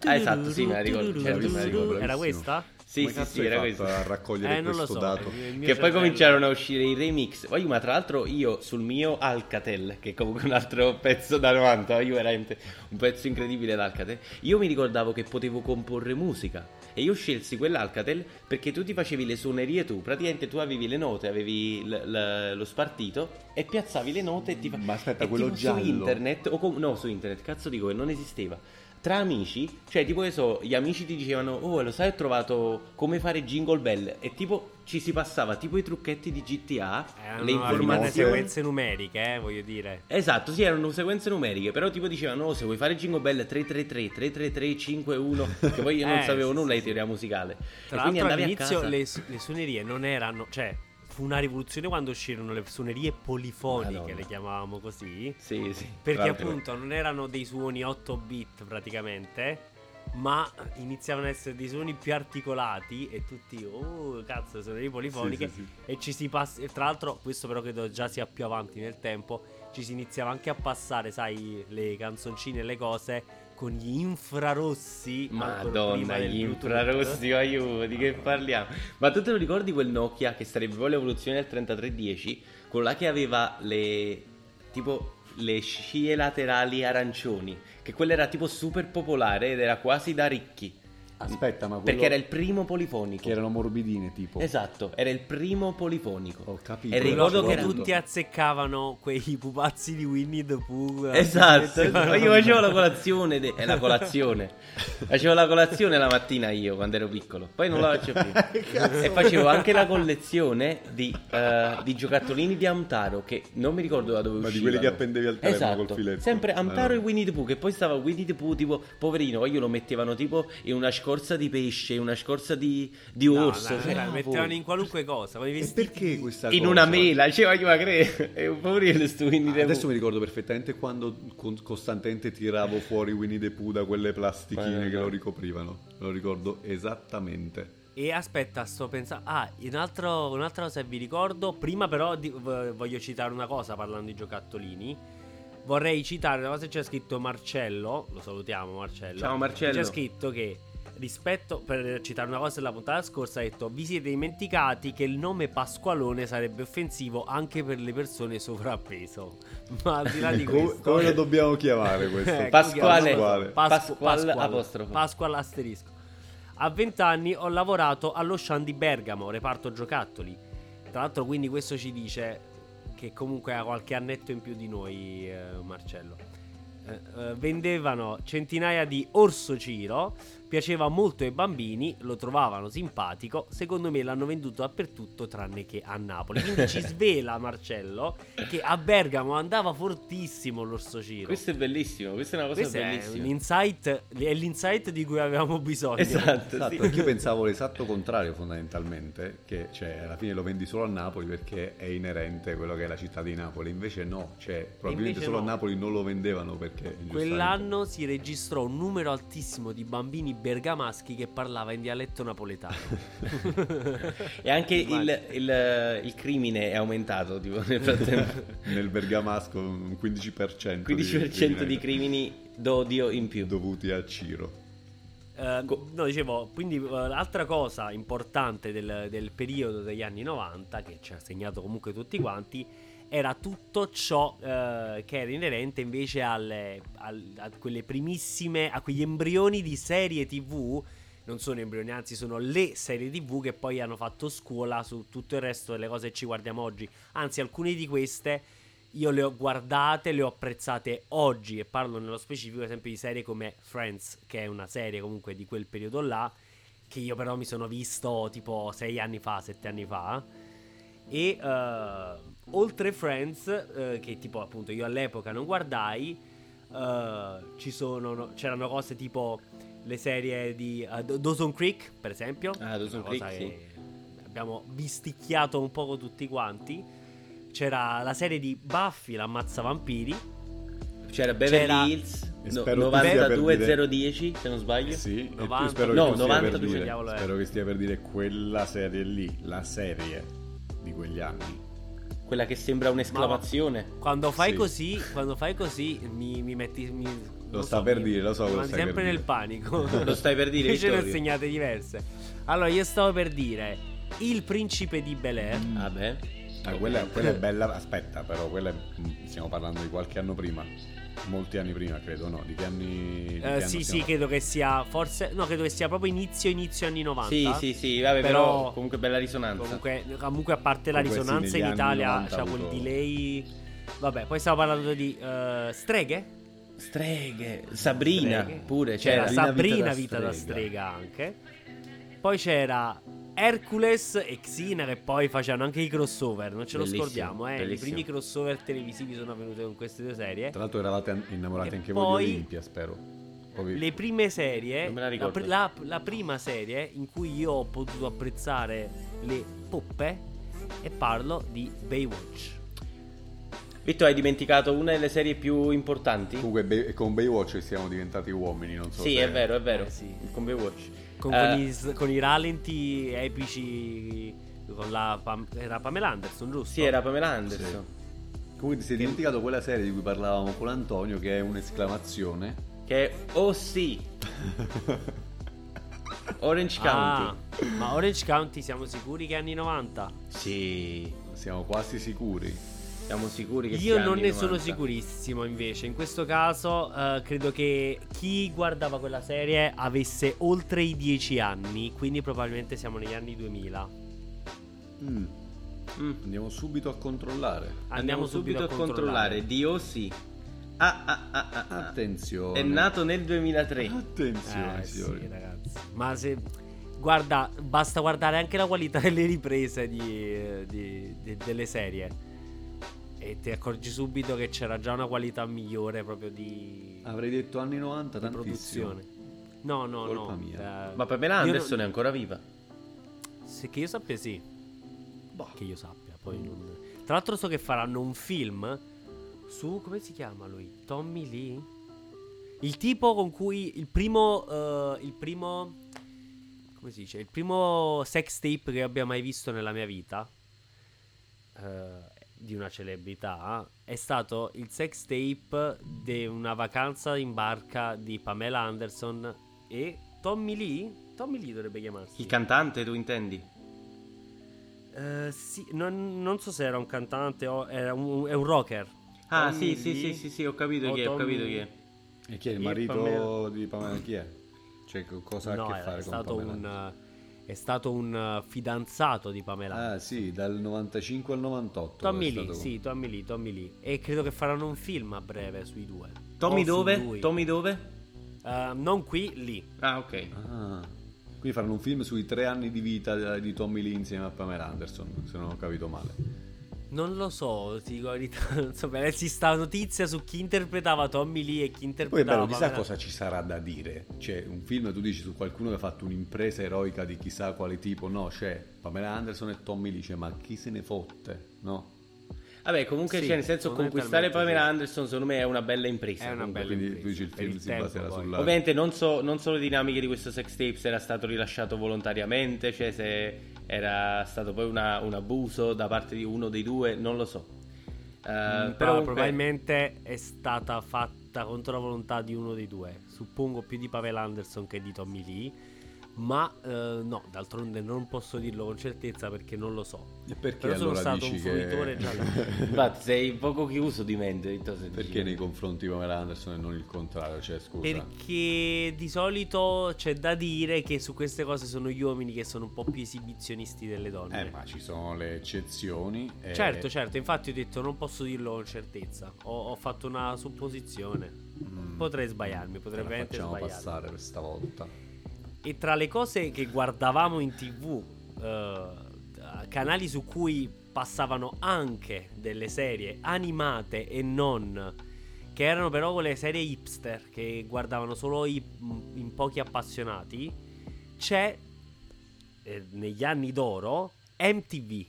Ah, esatto, sì, me la ricordo, certo, me la ricordo, Era questa? Sì, Come sì, cazzo sì, hai era fatto questo. a raccogliere Eh, questo so. dato? mio Che poi cominciarono a uscire i remix. Poi, ma tra l'altro, io sul mio Alcatel, che è comunque un altro pezzo da 90, io veramente un pezzo incredibile d'Alcatel. Io mi ricordavo che potevo comporre musica. E io scelsi quell'Alcatel perché tu ti facevi le suonerie tu. Praticamente tu avevi le note, avevi l- l- lo spartito e piazzavi le note e ti fa- Ma aspetta, quello giallo? su internet, o com- no, su internet, cazzo dico che non esisteva. Tra amici, cioè tipo che so, gli amici ti dicevano "Oh, lo sai, ho trovato come fare jingle bell" e tipo ci si passava tipo i trucchetti di GTA, Erano le informazioni sequenze numeriche, eh, voglio dire. Esatto, sì, erano sequenze numeriche, però tipo dicevano "Oh, se vuoi fare jingle bell 333 333 51", che poi io non Eh, sapevo sì, nulla di teoria musicale. Tra e quindi andavi a all'inizio casa. le, le suonerie non erano, cioè fu una rivoluzione quando uscirono le suonerie polifoniche, Madonna. le chiamavamo così, Sì, sì. perché appunto non erano dei suoni 8 bit praticamente, ma iniziavano ad essere dei suoni più articolati e tutti, oh cazzo, suonerie polifoniche Sì, sì, e ci si passa, e tra l'altro questo però credo già sia più avanti nel tempo, ci si iniziava anche a passare, sai, le canzoncine e le cose con gli infrarossi Madonna, gli infrarossi, aiuto, di che parliamo? Ma tu te lo ricordi quel Nokia che sarebbe poi l'evoluzione del 3310? Quello là che aveva le tipo le scie laterali arancioni, che quello era tipo super popolare ed era quasi da ricchi. Aspetta, ma quello Perché era il primo polifonico. che erano morbidine tipo. Esatto, era il primo polifonico. Ho capito. E ricordo che tutti azzeccavano quei pupazzi di Winnie the Pooh. Esatto, Mettevano- io facevo la colazione, de- eh, la colazione. Facevo la colazione la mattina io quando ero piccolo, poi non la faccio più. e facevo anche la collezione di, eh, di giocattolini di Amtaro che non mi ricordo da dove Ma di uscivano. quelli che appendevi al telefono esatto, col filetto. Sempre Amtaro Ah, e. Winnie the Pooh, che poi stava Winnie the Pooh tipo poverino, poi glielo mettevano tipo in una scorza di pesce, in una scorza di, di No, orso. dai, cioè, no, mettevano in qualunque cosa. E perché questa in cosa? una mela, cioè voglio credere, è un poverino sto Winnie the Adesso Pooh. mi ricordo perfettamente quando con- costantemente tiravo fuori Winnie the Pooh da quelle plastichine Ma- che lo ricoprivano. Lo ricordo esattamente. E aspetta, sto pensando. Ah, un altro- un'altra cosa che vi ricordo. Prima, però, di- v- voglio citare una cosa parlando di giocattolini. Vorrei citare una cosa che c'è scritto Marcello. Lo salutiamo, Marcello. Ciao, Marcello. C'è scritto che rispetto, per citare una cosa della puntata scorsa, ha detto: Vi siete dimenticati che il nome Pasqualone sarebbe offensivo anche per le persone sovrappeso. Ma al di là di questo, come lo dobbiamo chiamare questo? Eh, Pasquale. Pasquale. Pasqu- Pasqual Pasqual, apostrofo. Pasqual asterisco. A 20 anni ho lavorato allo Shan di Bergamo, reparto giocattoli. Tra l'altro, quindi questo ci dice che comunque ha qualche annetto in più di noi, eh, Marcello. Eh, eh, vendevano centinaia di orso Ciro. Piaceva molto ai bambini, lo trovavano simpatico. Secondo me l'hanno venduto dappertutto tranne che a Napoli. Quindi ci svela Marcello che a Bergamo andava fortissimo l'orso Ciro. Questo è bellissimo, questa è una cosa Questo è bellissima. l'insight, è l'insight di cui avevamo bisogno. Esatto, Esatto, sì. perché io pensavo l'esatto contrario fondamentalmente, che cioè, alla fine lo vendi solo a Napoli perché è inerente quello che è la città di Napoli, invece no, cioè, probabilmente invece solo no. a Napoli non lo vendevano perché Quell'anno si registrò un numero altissimo di bambini bergamaschi che parlava in dialetto napoletano. E anche il, il- il crimine è aumentato tipo, nel frattempo. nel bergamasco un 15%, 15% di crimini d'odio in più. dovuti a Ciro. Co- no, dicevo, quindi eh, l'altra cosa importante del, del periodo degli anni 90, che ci ha segnato comunque tutti quanti, era tutto ciò eh, che era inerente invece alle, al- a quelle primissime, a quegli embrioni di serie tv. Non sono embrioni, anzi sono le serie tv che poi hanno fatto scuola su tutto il resto delle cose che ci guardiamo oggi. Anzi, alcune di queste io le ho guardate, le ho apprezzate oggi e parlo nello specifico ad esempio di serie come Friends, che è una serie comunque di quel periodo là, che io però mi sono visto tipo sei anni fa, sette anni fa. E eh, oltre Friends, eh, che tipo appunto io all'epoca non guardai, ci sono, no- c'erano cose tipo le serie di Dawson Creek, per esempio. Ah, Dawson Creek, che abbiamo visticchiato un poco tutti quanti. C'era la serie di Buffy, l'ammazza vampiri. C'era Beverly C'era- Hills no, spero tu sia per 92010, se non sbaglio. Sì, e tu 90, spero no, che tu stia 90 per tu dire, diavolo è. spero che stia per dire quella serie lì, la serie di quegli anni. Quella che sembra un'esclamazione. Quando fai Sì. così, quando fai così, mi, mi metti. mi- non sta per mi- dire, lo so mandi stai sempre per nel dire. panico. Lo stai per dire, Invece ne ho segnate diverse. Allora, io stavo per dire Il principe di Bel Air. Vabbè. Ah, quella, quella è bella, aspetta, però quella è- mm, stiamo parlando di qualche anno prima. Molti anni prima, credo, no? Di che anni. di che anno sì, sì, credo che sia. Forse. No, credo che sia proprio inizio, inizio anni 90. Sì, sì, sì, vabbè, Però- però, comunque bella risonanza. Comunque, comunque, a parte la Comunque sì, risonanza negli in Italia, 90 c'ha ha quel avuto- delay. Vabbè, poi stavo parlando di eh, streghe. Streghe, Sabrina Streghe. pure, C'era c'era. Sabrina vita vita, da da strega. strega anche. Poi c'era Hercules e Xena che poi facevano anche i crossover, non ce lo Bellissimo, scordiamo, eh. I bellissimo. primi crossover televisivi sono avvenuti con queste due serie. Tra l'altro eravate innamorati E anche poi- voi di Olimpia, spero. Le prime serie, Non me la la, la- la prima serie in cui io ho potuto apprezzare le poppe e parlo di Baywatch. Vitto, hai dimenticato una delle serie più importanti? Comunque con Baywatch siamo diventati uomini, non so Sì, se- è vero, è vero. Eh, sì. Con Baywatch. Con, Eh, con i, con i ralenti epici con la Pam- era Pamela Anderson, giusto? Sì, era Pamela Anderson. Comunque ti sei dimenticato quella serie di cui parlavamo con Antonio, che è un'esclamazione. Che è Oh sì. Orange Ah, County. ma Orange County siamo sicuri che è anni 90? Sì, Siamo quasi sicuri. Siamo sicuri che Io sia non ne sono 90. sicurissimo invece. In questo caso eh, credo che chi guardava quella serie avesse oltre i 10 anni, quindi probabilmente siamo negli anni 2000. Mm, Mm. Andiamo subito a controllare. Andiamo, subito, a controllare. Oh sì. Ah, ah, ah, ah, ah. Attenzione. È nato nel 2003. Attenzione, Eh, signori. sì, ragazzi. Ma se guarda, basta guardare anche la qualità delle riprese di- di- di- delle serie. E ti accorgi subito che c'era già una qualità migliore proprio di, Avrei detto anni 90 di produzione. No, no, Colpa no. mia. eh, Ma Pamela Anderson non- è ancora viva. Se che io sappia, sì. Boh. Che io sappia, poi non. Tra l'altro, so che faranno un film su. Come si chiama lui? Tommy Lee? Il tipo con cui. Il primo. eh, il primo. Come si dice? Il primo sex tape che abbia mai visto nella mia vita. eh, di una celebrità. È stato il sex tape di una vacanza in barca di Pamela Anderson e Tommy Lee? Tommy Lee dovrebbe chiamarsi. Il cantante, tu intendi? Eh, sì, non, non so se era un cantante o era un, è un rocker. Ah, Tommy sì, sì, Lee sì, sì, sì, ho capito chi è, ho capito chi è. E chi è il marito Pamela- di Pamela? Chi è? Cioè, co- cosa no, ha a che fare è con stato Pamela? un è stato un eh, fidanzato di Pamela. Ah, sì, dal 95 al 98. Tommy Lee, stato- sì, Tommy Lee, Tommy Lee. E credo che faranno un film a breve sui due. Tommy O dove? Tommy dove? Eh, non qui, lì. Ah, ok. Ah, quindi faranno un film sui tre anni di vita di Tommy Lee insieme a Pamela Anderson, se non ho capito male. Non lo so, ti dico la verità. Non so. Si sta notizia su chi interpretava Tommy Lee e chi Poi interpretava bello, chissà cosa ci sarà da dire. Cioè, un film tu dici su qualcuno che ha fatto un'impresa eroica di chissà quale tipo, no, c'è Pamela Anderson e Tommy Lee, cioè, ma chi se ne fotte, no? Vabbè, comunque, Sì, cioè, nel senso, conquistare Pamela sì. Anderson, secondo me, è una bella impresa. È una comunque. bella Quindi impresa. tu dici il film si tempo, baserà sulla... Ovviamente non so, non so le dinamiche di questo sex tape, se era stato rilasciato volontariamente, cioè se era stato poi una- un abuso da parte di uno dei due, non lo so. Mm, però comunque- probabilmente è stata fatta contro la volontà di uno dei due. Suppongo più di Pamela Anderson che di Tommy Lee. Ma eh, no, d'altronde non posso dirlo con certezza perché non lo so. E perché Però sono allora stato dici un fruitore che... già da- Infatti, sei poco chiuso di mente. Perché dici- nei confronti di Pamela Anderson e non il contrario? Cioè, scusa. Perché di solito c'è da dire che su queste cose sono gli uomini che sono un po' più esibizionisti delle donne. Eh, ma ci sono le eccezioni. e- Certo, certo, infatti ho detto non posso dirlo con certezza. Ho, ho fatto una supposizione. Mm, Potrei sbagliarmi, potrei la veramente facciamo sbagliarmi. passare per stavolta. E tra le cose che guardavamo in tv, eh, canali su cui passavano anche delle serie animate e non, che erano però quelle serie hipster che guardavano solo i- in pochi appassionati, c'è eh, negli anni d'oro MTV.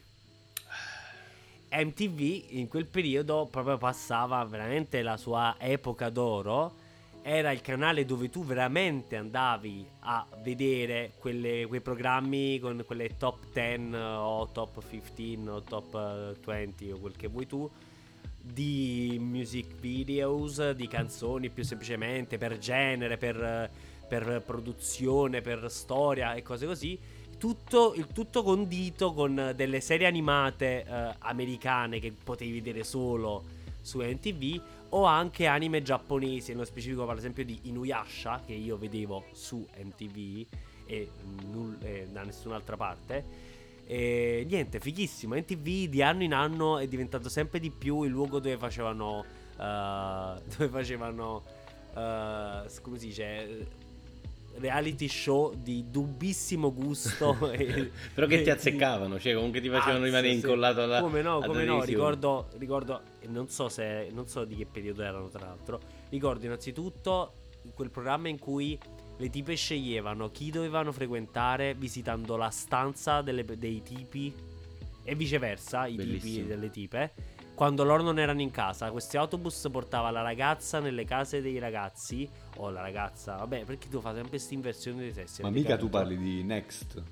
MTV in quel periodo proprio passava veramente la sua epoca d'oro. Era il canale dove tu veramente andavi a vedere quelle- quei programmi con quelle top 10 o top 15 o top eh, 20 o quel che vuoi tu di music videos, di canzoni più semplicemente per genere, per, per produzione, per storia e cose così. Tutto, tutto condito con delle serie animate eh, americane che potevi vedere solo su MTV o anche anime giapponesi, nello specifico per esempio di Inuyasha che io vedevo su MTV e null- e da nessun'altra parte. E niente, fighissimo. NTV di anno in anno è diventato sempre di più il luogo dove facevano. eh, dove facevano. eh, come si dice? Reality show di dubbissimo gusto. e- Però che ti e- azzeccavano, cioè comunque ti facevano Azz, rimanere sì. incollato alla Come no, alla come no, ricordo, ricordo, non so se, non so di che periodo erano tra l'altro, ricordo innanzitutto quel programma in cui le tipe sceglievano chi dovevano frequentare visitando la stanza delle- dei tipi e viceversa, i tipi Bellissimo. delle tipe. Quando loro non erano in casa, questi autobus portava la ragazza nelle case dei ragazzi o la ragazza, vabbè, perché tu fai sempre questa inversione dei sessi. Ma mica tu parli di Next.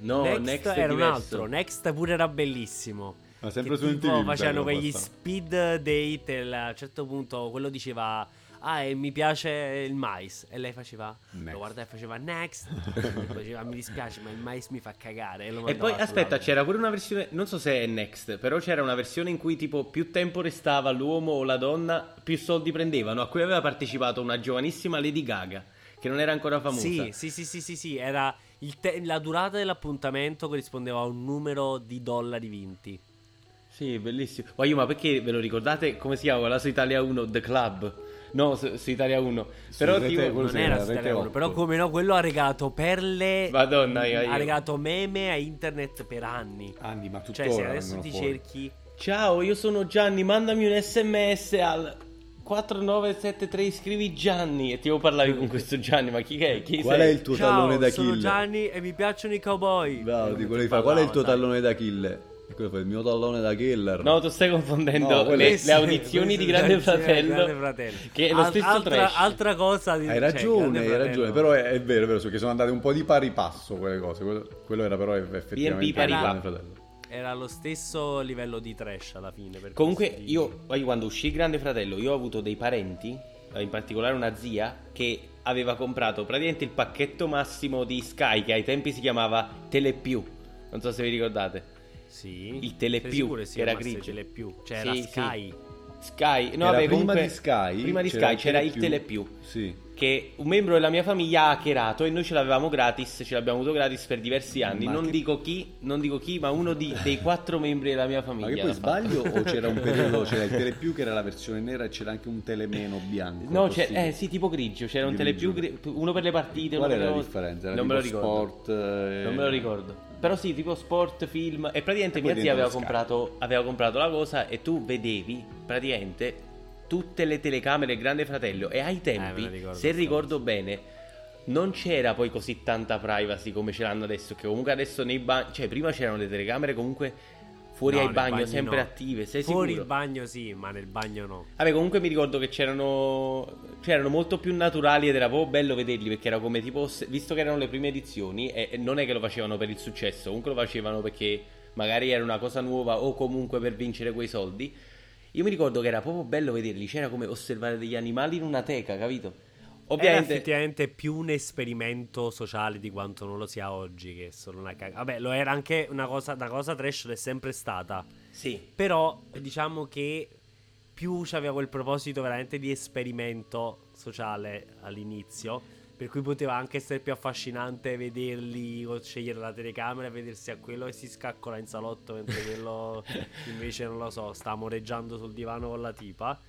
No, Next, Next, era un altro, Next pure era bellissimo. Ma sempre su tipo mi facevano quegli passava. speed date e a un certo punto quello diceva ah e mi piace il mais e lei faceva Next. lo guardava e faceva next e poi diceva mi dispiace ma il mais mi fa cagare e, lo E poi aspetta, sull'altro. c'era pure una versione, non so se è Next, però c'era una versione in cui tipo più tempo restava l'uomo o la donna, più soldi prendevano, a cui aveva partecipato una giovanissima Lady Gaga, che non era ancora famosa. sì sì sì sì sì, sì, era il te- la durata dell'appuntamento corrispondeva a un numero di dollari vinti Sì, bellissimo. Ma io, ma perché ve lo ricordate come si chiama quella su Italia 1? The Club? No, su, su Italia 1. Però Rete- tipo... non era su Italia uno, 8. però come no quello ha regato perle Madonna, io- io- ha regato meme a internet per anni Anni, ma Cioè, tuttora se adesso ti fuori. cerchi. Ciao, io sono Gianni, mandami un sms al 4973, scrivi Gianni. E ti parlavi con questo Gianni, ma chi è? Chi Qual sei? è il tuo Ciao, tallone da sono kill? Gianni e mi piacciono i cowboy. Quello ti che fa. Qual è il tuo parlava, tallone da kill? E quello fa il mio tallone da killer. No, tu stai confondendo No, le, le audizioni di Grande Fratello. Grande Fratello. Che è lo Al- stesso altra, trash. altra cosa di Hai cioè, ragione, Grande hai ragione, però è, è vero, è vero, perché sono andate un po' di pari passo quelle cose. Quello, quello era però effettivamente pari Grande. Fratello. Era lo stesso livello di trash alla fine. per Comunque, io poi quando uscì Grande Fratello, io ho avuto dei parenti in particolare una zia, che aveva comprato praticamente il pacchetto massimo di Sky, che ai tempi si chiamava Telepiù. Non so se vi ricordate. Sì. Il Telepiù, che era grigio. Telepiù. Cioè Sì. Sky. Sky, no, Era vabbè, prima comunque- di Sky. Prima di Sky c'era il Telepiù. Sì. Che un membro della mia famiglia ha hackerato e noi ce l'avevamo gratis, ce l'abbiamo avuto gratis per diversi anni. Non, che- dico chi, non dico chi, ma uno di- dei quattro membri della mia famiglia. Ma che poi sbaglio o c'era un periodo, c'era il Telepiù che era la versione nera e c'era anche un telemeno bianco? No, eh sì, tipo grigio, c'era un telepiù, gri- uno per le partite, Qual era la differenza? Era non me lo ricordo. sport, eh, Non me lo ricordo. Però sì, tipo sport, film. E praticamente E mia zia aveva comprato, aveva comprato la cosa e tu vedevi praticamente tutte le telecamere Grande Fratello. E ai tempi, me la ricordo se ricordo bene, non c'era poi così tanta privacy come ce l'hanno adesso. Che comunque adesso nei bagni. Cioè, prima c'erano le telecamere comunque fuori No, ai bagni sempre no. attive. Sei Fuori sicuro? il bagno sì, ma nel bagno no. Vabbè, comunque mi ricordo che c'erano, c'erano molto più naturali ed era proprio bello vederli perché era come tipo, visto che erano le prime edizioni, e, e non è che lo facevano per il successo, comunque lo facevano perché magari era una cosa nuova o comunque per vincere quei soldi. Io mi ricordo che era proprio bello vederli, c'era come osservare degli animali in una teca, capito? Era Ovviamente, effettivamente più un esperimento sociale di quanto non lo sia oggi, che è solo una cagata. Vabbè, lo era anche una cosa, una cosa trash, è sempre stata. sì. Però diciamo che più c'aveva quel proposito veramente di esperimento sociale all'inizio. Per cui poteva anche essere più affascinante vederli o scegliere la telecamera e vedersi a quello che si scaccola in salotto mentre quello invece non lo so, sta amoreggiando sul divano con la tipa.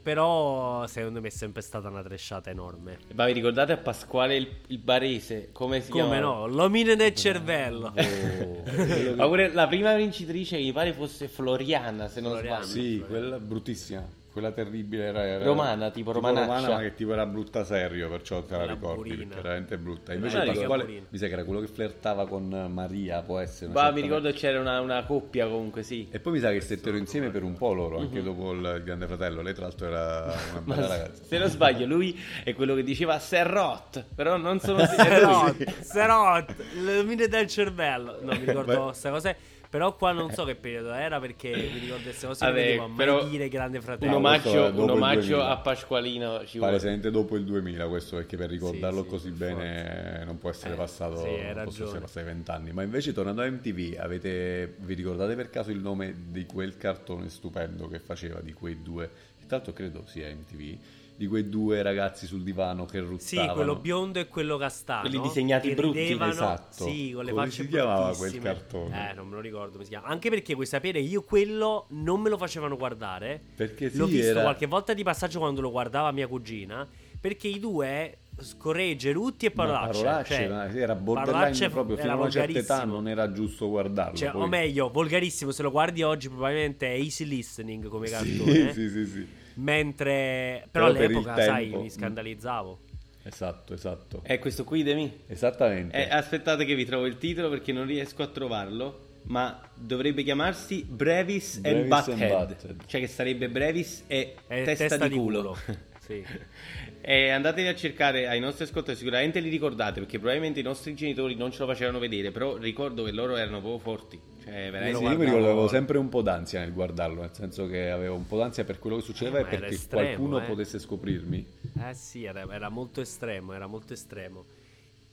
Però secondo me è sempre stata una tresciata enorme. Ma vi ricordate a Pasquale il, il Barese? Come si Come chiamava? no? L'omine del cervello. Oh, Ma pure la prima vincitrice mi pare fosse Floriana, se non Floriana. sbaglio. Sì, quella bruttissima. Quella terribile era, era- Romana, tipo romanaccia. romana, ma che tipo era brutta serio, perciò te la La ricordi, burina. perché era veramente brutta. Invece la Pasquale, mi sa che era quello che flirtava con Maria, può essere. Ma mi ricordo che c'era una, una coppia comunque, sì. E poi mi sa che stettero insieme per un po' loro, anche dopo il Grande Fratello. Lei tra l'altro era una Ma bella ragazza. se non sbaglio, lui è quello che diceva Serrot, però non sono sicuro. Serot, Serot, l'omine del cervello. No, mi ricordo Beh. queste cose. Però qua non so che periodo era perché mi ricordo queste cose Vabbè, non però dire Grande Un Fratello. No, questo omaggio, dopo un omaggio 2000. a Pasqualino ci vuole. Palesemente dopo il 2000 questo perché per ricordarlo Sì, sì, così per bene non può essere Eh, passato sì, non possono essere passati vent'anni ma invece tornando a MTV avete, vi ricordate per caso il nome di quel cartone stupendo che faceva di quei due l'altro credo sia MTV di quei due ragazzi sul divano che Sì, ruttavano quello biondo e quello castano. Quelli disegnati che brutti, ridevano, esatto. Sì, con le Come facce si chiamava quel cartone? Eh, non me lo ricordo come si chiama. Anche perché vuoi sapere, io quello non me lo facevano guardare. perché sì L'ho visto era qualche volta di passaggio quando lo guardava mia cugina. Perché i due scorregge, rutti e ma parolacce. parolacce, cioè, ma era borderline parolacce proprio fino era a una certa età non era giusto guardarlo Cioè, poi- o meglio, volgarissimo. Se lo guardi oggi, probabilmente è easy listening come sì, cartone. sì sì sì Mentre, però, Però per all'epoca, sai, tempo- mi scandalizzavo. esatto esatto È questo qui, Demi. esattamente Eh, aspettate che vi trovo il titolo perché non riesco a trovarlo. Ma dovrebbe chiamarsi Brevis, and, Brevis and Butthead. Butthead. Cioè che sarebbe Brevis e È testa, di culo. sì. E andatevi a cercare ai nostri ascoltatori, sicuramente li ricordate perché probabilmente i nostri genitori non ce lo facevano vedere, però ricordo che loro erano proprio forti. Cioè, Eh veramente. sì, io mi ricordo avevo sempre un po' d'ansia nel guardarlo, nel senso che avevo un po' d'ansia per quello che succedeva Eh, e perché estremo, qualcuno eh. potesse scoprirmi. Eh sì, era, era molto estremo, era molto estremo.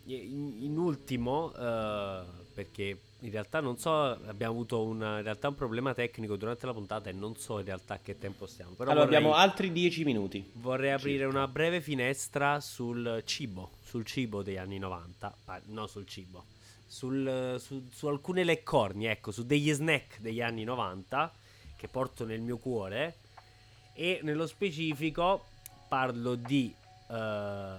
In, in ultimo, eh, perché in realtà non so, abbiamo avuto un, in realtà un problema tecnico durante la puntata e non so in realtà a che tempo stiamo. Però Allora vorrei, abbiamo altri 10 minuti. vorrei aprire una breve finestra sul cibo, sul cibo degli anni 90, ah, no sul cibo, sul- su, su alcune leccorni, ecco, su degli snack degli anni 90 che porto nel mio cuore e nello specifico parlo di eh,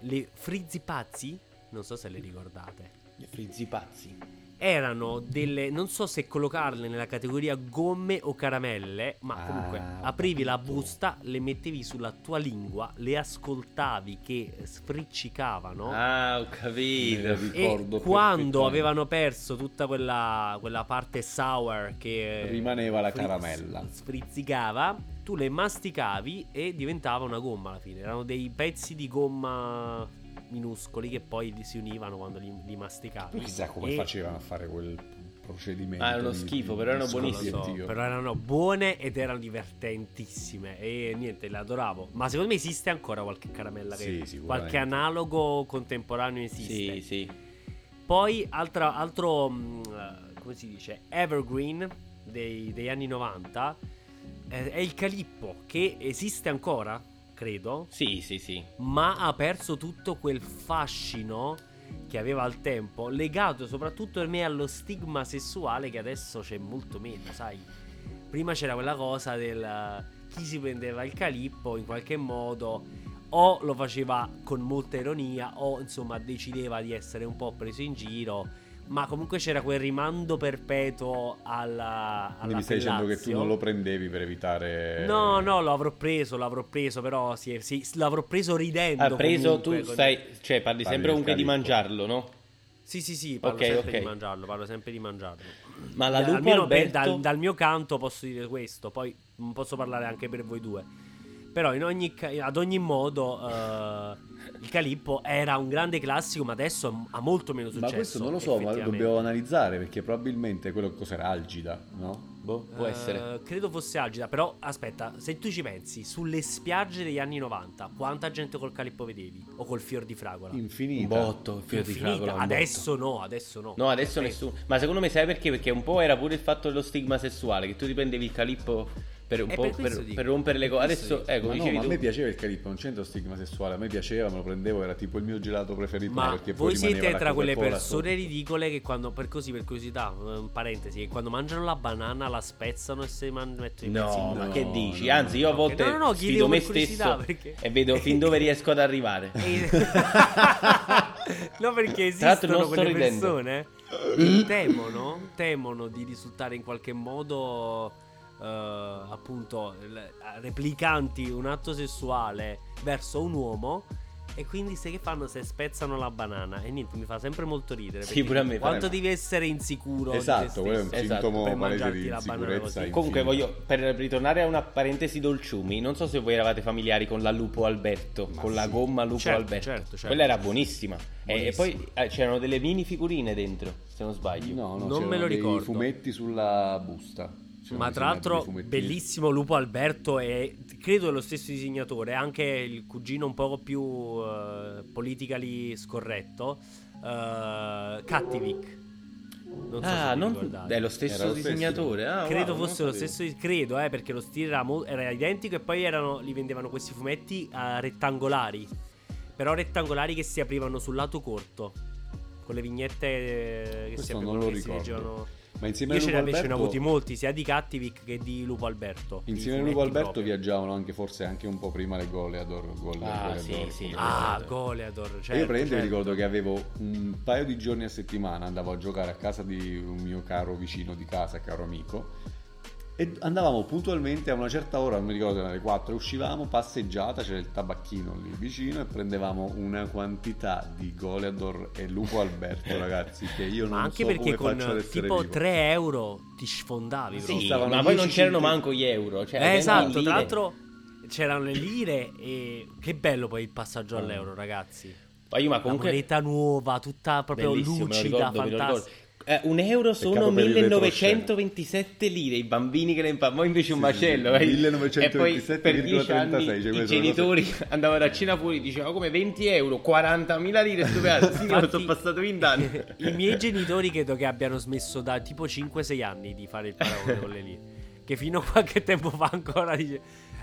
le frizzi pazzi, non so se le ricordate. I frizzi pazzi. Erano delle, non so se collocarle nella categoria gomme o caramelle, ma Ah, comunque ho aprivi la busta, le mettevi sulla tua lingua, le ascoltavi che sfriccicavano. Ah, ho capito. Eh, ricordo E quando avevano perso tutta quella, quella parte sour che Rimaneva la fri- caramella. sfrizzicava, tu le masticavi e diventava una gomma alla fine. Erano dei pezzi di gomma minuscoli che poi li si univano quando li, li masticavi. Poi chissà come E- facevano a fare quel procedimento. Ah, erano di- schifo, di- però erano buonissime. so, però erano buone ed erano divertentissime e niente, le adoravo. Ma secondo me esiste ancora qualche caramella che Sì, qualche analogo contemporaneo esiste. Sì, sì. Poi altra- altro mh, eh, come si dice, evergreen dei- degli anni 90 eh, è il calippo che esiste ancora, credo, Sì, sì, sì. ma ha perso tutto quel fascino che aveva al tempo, legato soprattutto per me allo stigma sessuale che adesso c'è molto meno, sai. Prima c'era quella cosa del eh, chi si prendeva il calippo in qualche modo o lo faceva con molta ironia o insomma decideva di essere un po' preso in giro, ma comunque c'era quel rimando perpetuo alla, alla Quindi mi stai dicendo che tu non lo prendevi per evitare... No, no, l'avrò preso, l'avrò preso, però sì, sì, l'avrò preso ridendo. Ha preso comunque, tu con- stai, cioè parli Parli sempre comunque di mangiarlo, no? Sì, sì, sì, parlo Ok, sempre ok. di mangiarlo, parlo sempre di mangiarlo. Ma la per- Alberto dal, dal mio canto posso dire questo, poi non posso parlare anche per voi due. Però in ogni ca- ad ogni modo eh, il Calippo era un grande classico, ma adesso ha molto meno successo. Ma questo non lo so, ma dobbiamo analizzare perché probabilmente quello cos'era Algida, no? Boh, può Eh, essere. Credo fosse agita, però aspetta, se tu ci pensi, sulle spiagge degli anni 90, quanta gente col Calippo vedevi? O col fior di fragola? Un Infinita. botto, il fiore di Infinita. fragola, un Adesso no, adesso no. botto. No, adesso Eh, nessuno. Ma secondo me sai perché? Perché un po' era pure il fatto dello stigma sessuale, che tu ti prendevi il calippo per un Eh, po' per per, per rompere le cose. Adesso, dico. ecco, Ma no, ma a me piaceva il calippo, non c'entra stigma sessuale, a me piaceva, me lo prendevo, era tipo il mio gelato preferito. Ma perché voi siete la tra quelle persone ridicole che quando, per così, per curiosità, eh, parentesi, che quando mangiano la banana la spezzano e si man- mettono i pezzi No, in ma che dici? no, Anzi, io a volte no, no, no, sfido me stesso perché- e vedo fin dove riesco ad arrivare. No, perché esistono quelle ridendo. persone che temono, temono di risultare in qualche modo eh, appunto l- replicanti un atto sessuale verso un uomo. E quindi se che fanno se spezzano la banana? E niente, mi fa sempre molto ridere. Sì, pure a me Quanto devi essere insicuro? Esatto, quello è un Esatto, sintomo per palese mangiarti di la banana insicurezza. così. Comunque voglio, per ritornare a una parentesi dolciumi, non so se voi eravate familiari con la Lupo Alberto, Ma con la sì. gomma Lupo Certo, Alberto. certo, certo. Quella era buonissima. E- E, Buonissima. poi eh, c'erano delle mini figurine dentro, se non sbaglio. No, no, Non me lo dei ricordo. fumetti sulla busta. C'erano Ma tra l'altro, bellissimo Lupo Alberto e credo è lo stesso disegnatore, anche il cugino un poco più eh, politically scorretto, uh, Cattivic. Non so ah, non ricordate. è lo stesso Era lo stesso. disegnatore. Ah, Credo wow, fosse lo stesso, credo, eh, perché lo stile era, mo- era identico e poi erano, li vendevano questi fumetti eh, rettangolari, però rettangolari che si aprivano sul lato corto, con le vignette eh, che si Questo aprivano, non lo che si ricordo. leggevano. Ma insieme Io a ce Lupo ne, ce ne ho Alberto, avuti molti, sia di Cattivic che di Lupo Alberto. insieme a Lupo Alberto proprio. viaggiavano anche forse anche un po' prima le Goleador. Gole- Ah, Goleador, sì, sì. come- Ah, Goleador. Certo, E io praticamente mi certo. ricordo che avevo un paio di giorni a settimana, andavo a giocare a casa di un mio caro vicino di casa, caro amico, e andavamo puntualmente a una certa ora, non mi ricordo erano le 4, uscivamo, passeggiata, c'era il tabacchino lì vicino e prendevamo una quantità di Goleador e Lupo Alberto, ragazzi, che io non Ma anche so perché come faccio ad con tipo vivo. 3 euro ti sfondavi Sì, ma poi non 10 c'erano manco gli euro. Cioè, Eh, esatto, lire. tra l'altro c'erano le lire e che bello poi il passaggio Ah. all'euro, ragazzi. Poi, ma La comunque. moneta nuova, tutta proprio Bellissimo, lucida, fantastica. Eh, un euro sono Peccato per il 1927 lire, i bambini che ne imparano, invece un Sì, sì, macello. sì, eh. 1927,36, e poi per 10 anni cioè, i genitori andavano a cena fuori dicevano come 20 euro, 40.000 lire, stupendo. Sì, Infatti, sono passato 20 anni. I miei genitori credo che abbiano smesso da tipo 5-6 anni di fare il paragone con le lire. Che fino a qualche tempo fa ancora dice: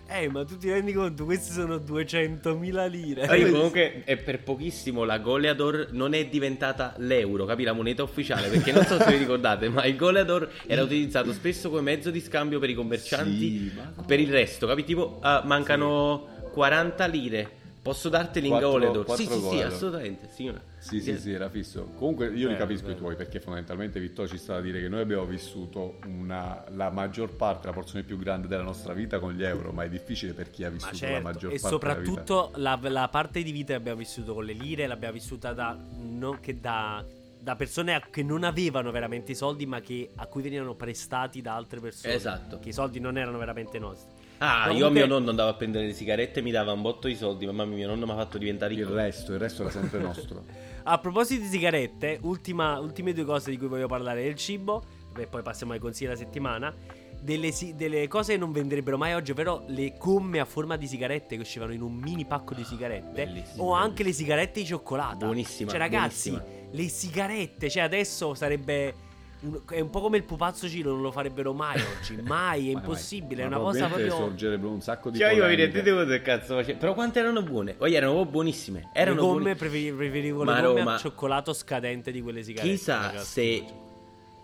Eh, ma tu ti rendi conto? Queste sono 200.000 lire. Poi comunque è per pochissimo la Goleador non è diventata l'euro, capi? La moneta ufficiale, perché non so se vi ricordate, ma il Goleador era utilizzato spesso come mezzo di scambio per i commercianti. Sì. Per il resto, capi? Tipo, ah, mancano 40 lire. Posso darteli in Goleador? Sì, sì, sì, assolutamente. Signora. Sì, sì, sì, era fisso. Comunque io li Bello, capisco i bello. tuoi perché fondamentalmente Vittorio ci sta a dire che noi abbiamo vissuto una- la maggior parte, la porzione più grande della nostra vita con gli euro, ma è difficile per chi ha Ma vissuto la certo, maggior e parte della vita. soprattutto la, la parte di vita che abbiamo vissuto con le lire l'abbiamo vissuta da, non che da, da persone a- che non avevano veramente i soldi ma che, a cui venivano prestati da altre persone. Esatto. Che i soldi non erano veramente nostri. Ah, No, io comunque- mio nonno andavo a prendere le sigarette e mi dava un botto di soldi. Mamma mia, mio nonno mi ha fatto diventare Il ricco. resto, il resto era sempre nostro. A proposito di sigarette, ultima- ultime due cose di cui voglio parlare del cibo. e poi passiamo ai consigli della settimana. Delle, delle cose che non venderebbero mai oggi, ovvero le gomme a forma di sigarette che uscivano in un mini pacco di sigarette. Bellissimo, o anche le sigarette di cioccolata. Buonissima, Cioè, ragazzi, buonissima. le sigarette, cioè adesso sarebbe. Un- è un po' come il pupazzo Ciro, non lo farebbero mai oggi. Mai, è Ma- impossibile. È ma una cosa proprio. sorgerebbe un sacco di Cioè, io mi polemiche. rendevo del cazzo facevo. Però quante erano buone? Poi erano buonissime. Erano le gomme buoni- preferi- preferivo Ma le gomme Roma- al cioccolato scadente di quelle sigarette. Chissà se.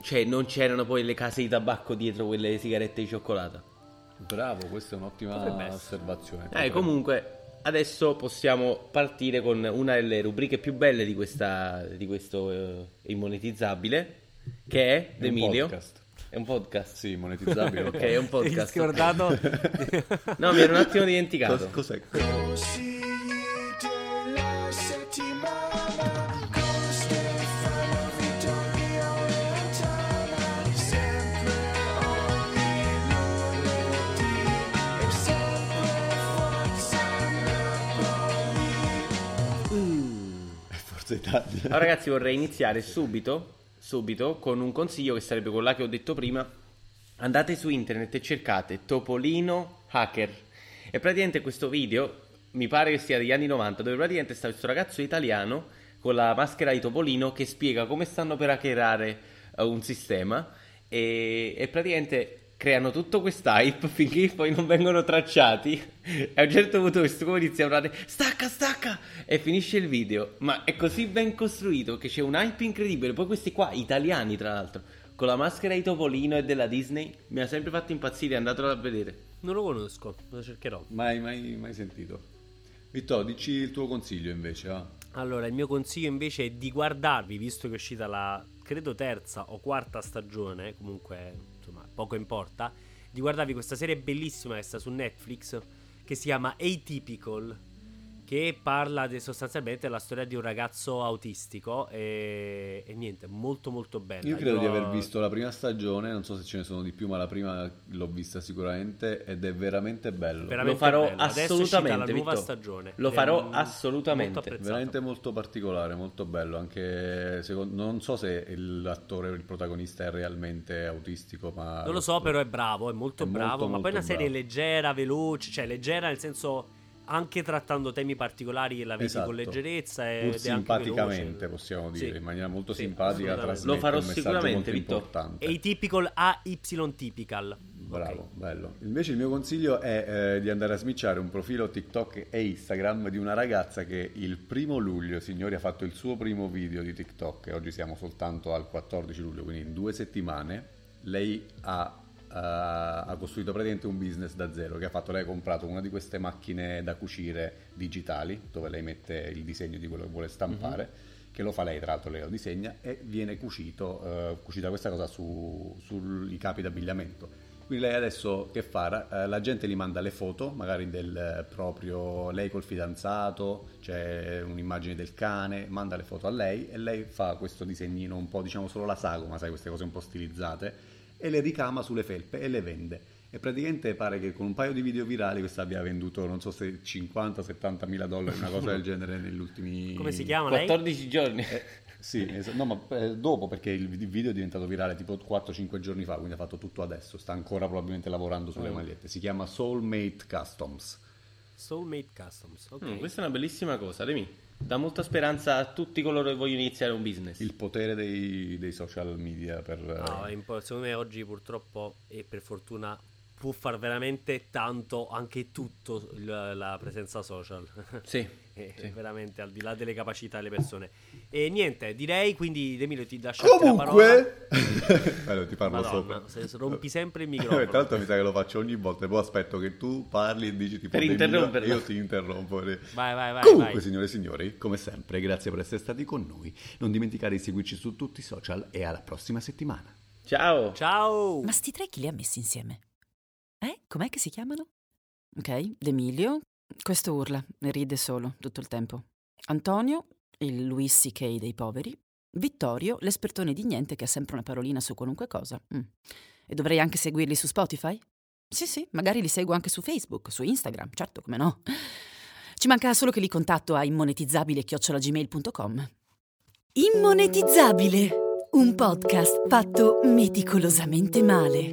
Cioè, non c'erano poi le case di tabacco dietro quelle sigarette di cioccolata. Bravo, questa è un'ottima osservazione. Eh, comunque, adesso possiamo partire con una delle rubriche più belle di, questa, di questo eh, immonetizzabile, che è È podcast. È un podcast. Sì, monetizzabile. Ok, è un Hai podcast. scordato? No, mi ero un attimo dimenticato. Cos- cos'è? Napoli Forza Italia. Allora, ragazzi, vorrei iniziare subito, subito con un consiglio che sarebbe quello là che ho detto prima. Andate su internet e cercate Topolino Hacker. E praticamente questo video, mi pare che sia degli anni 90, dove praticamente sta questo ragazzo italiano con la maschera di Topolino che spiega come stanno per hackerare eh, un sistema e, e praticamente creano tutto quest'hype finché poi non vengono tracciati e a un certo punto questo come inizia a urlare stacca stacca e finisce il video ma è così ben costruito che c'è un hype incredibile poi questi qua italiani tra l'altro con la maschera di Topolino e della Disney mi ha sempre fatto impazzire andatelo a vedere non lo conosco, lo cercherò. Mai, mai, mai sentito. Vittorio, dici il tuo consiglio invece, va? Allora, il mio consiglio invece è di guardarvi, visto che è uscita la, credo, terza o quarta stagione, comunque, insomma, poco importa, di guardarvi questa serie bellissima che sta su Netflix, che si chiama Atypical, che parla de- sostanzialmente della storia di un ragazzo autistico e, e niente, molto molto bella. Io credo di aver visto la prima stagione, non so se ce ne sono di più, ma la prima l'ho vista sicuramente ed è veramente bello. Veramente lo farò uscita assolutamente la nuova stagione. lo farò molto assolutamente apprezzato. Veramente molto particolare, molto bello. Anche secondo, non so se l'attore, il protagonista è realmente autistico, ma Non lo so, però è bravo, è molto È molto, bravo. ma molto poi è una serie bravo. leggera, veloce, cioè leggera nel senso anche trattando temi particolari che la vedi Esatto. con leggerezza e Pur è simpaticamente, possiamo dire, Sì. in maniera molto Sì, simpatica, Lo farò sicuramente, molto Vitto. importante. Atypical AY typical. Bravo, Ok. bello. Invece il mio consiglio è eh, di andare a smicciare un profilo TikTok e Instagram di una ragazza che il primo luglio, signori, ha fatto il suo primo video di TikTok e oggi siamo soltanto al 14 luglio, quindi in due settimane lei ha, ha costruito praticamente un business da zero, che ha fatto, lei ha comprato una di queste macchine da cucire digitali, dove lei mette il disegno di quello che vuole stampare. Che lo fa lei, tra l'altro lei lo disegna e viene cucito, eh, cucita questa cosa su- sui capi d'abbigliamento. Quindi lei adesso che fa? Eh, la gente gli manda le foto, magari del eh, proprio lei col fidanzato, c'è un'immagine del cane, manda le foto a lei e lei fa questo disegnino un po', diciamo solo la sagoma, sai, queste cose un po' stilizzate, e le ricama sulle felpe e le vende. E praticamente pare che con un paio di video virali questa abbia venduto, non so se 50-70 mila dollari, una cosa del genere negli ultimi... Come si chiama lei? 14 giorni Eh, sì, es- no, ma eh, dopo perché il vi- video è diventato virale tipo 4-5 giorni fa, quindi ha fatto tutto adesso, sta ancora probabilmente lavorando sulle Mm. magliette. Si chiama Soulmate Customs. Soulmate Customs. Ok. Mm, questa è una bellissima cosa, Remi. Dà molta speranza a tutti coloro che vogliono iniziare un business. Il potere dei, dei social media per... No, è un po'- secondo me oggi purtroppo e per fortuna può far veramente tanto anche tutto il- la presenza social. Sì, sì. veramente al di là delle capacità delle persone. E niente, direi quindi Emilio ti lascio la parola. Comunque... Bello, ti parlo Madonna, sopra. se rompi sempre il Tra microfono. l'altro mi sa che lo faccio ogni volta, poi aspetto che tu parli e dici tipo Per dei interromperlo. migliori- e io ti interrompo. Vai, vai, vai. Comunque, vai. signore e signori, come sempre, grazie per essere stati con noi. Non dimenticare di seguirci su tutti i social e alla prossima settimana. Ciao. Ciao! Ma sti tre chi li ha messi insieme? Eh? Com'è che si chiamano? Ok, D'Emilio. Questo urla e ride solo tutto il tempo. Antonio, il Louis C.K. dei poveri. Vittorio, l'espertone di niente che ha sempre una parolina su qualunque cosa. Mm. E dovrei anche seguirli su Spotify? Sì, sì, magari li seguo anche su Facebook, su Instagram, certo, come no. Ci manca solo che li contatto a immonetizzabile-gmail.com. Immonetizzabile! Un podcast fatto meticolosamente male.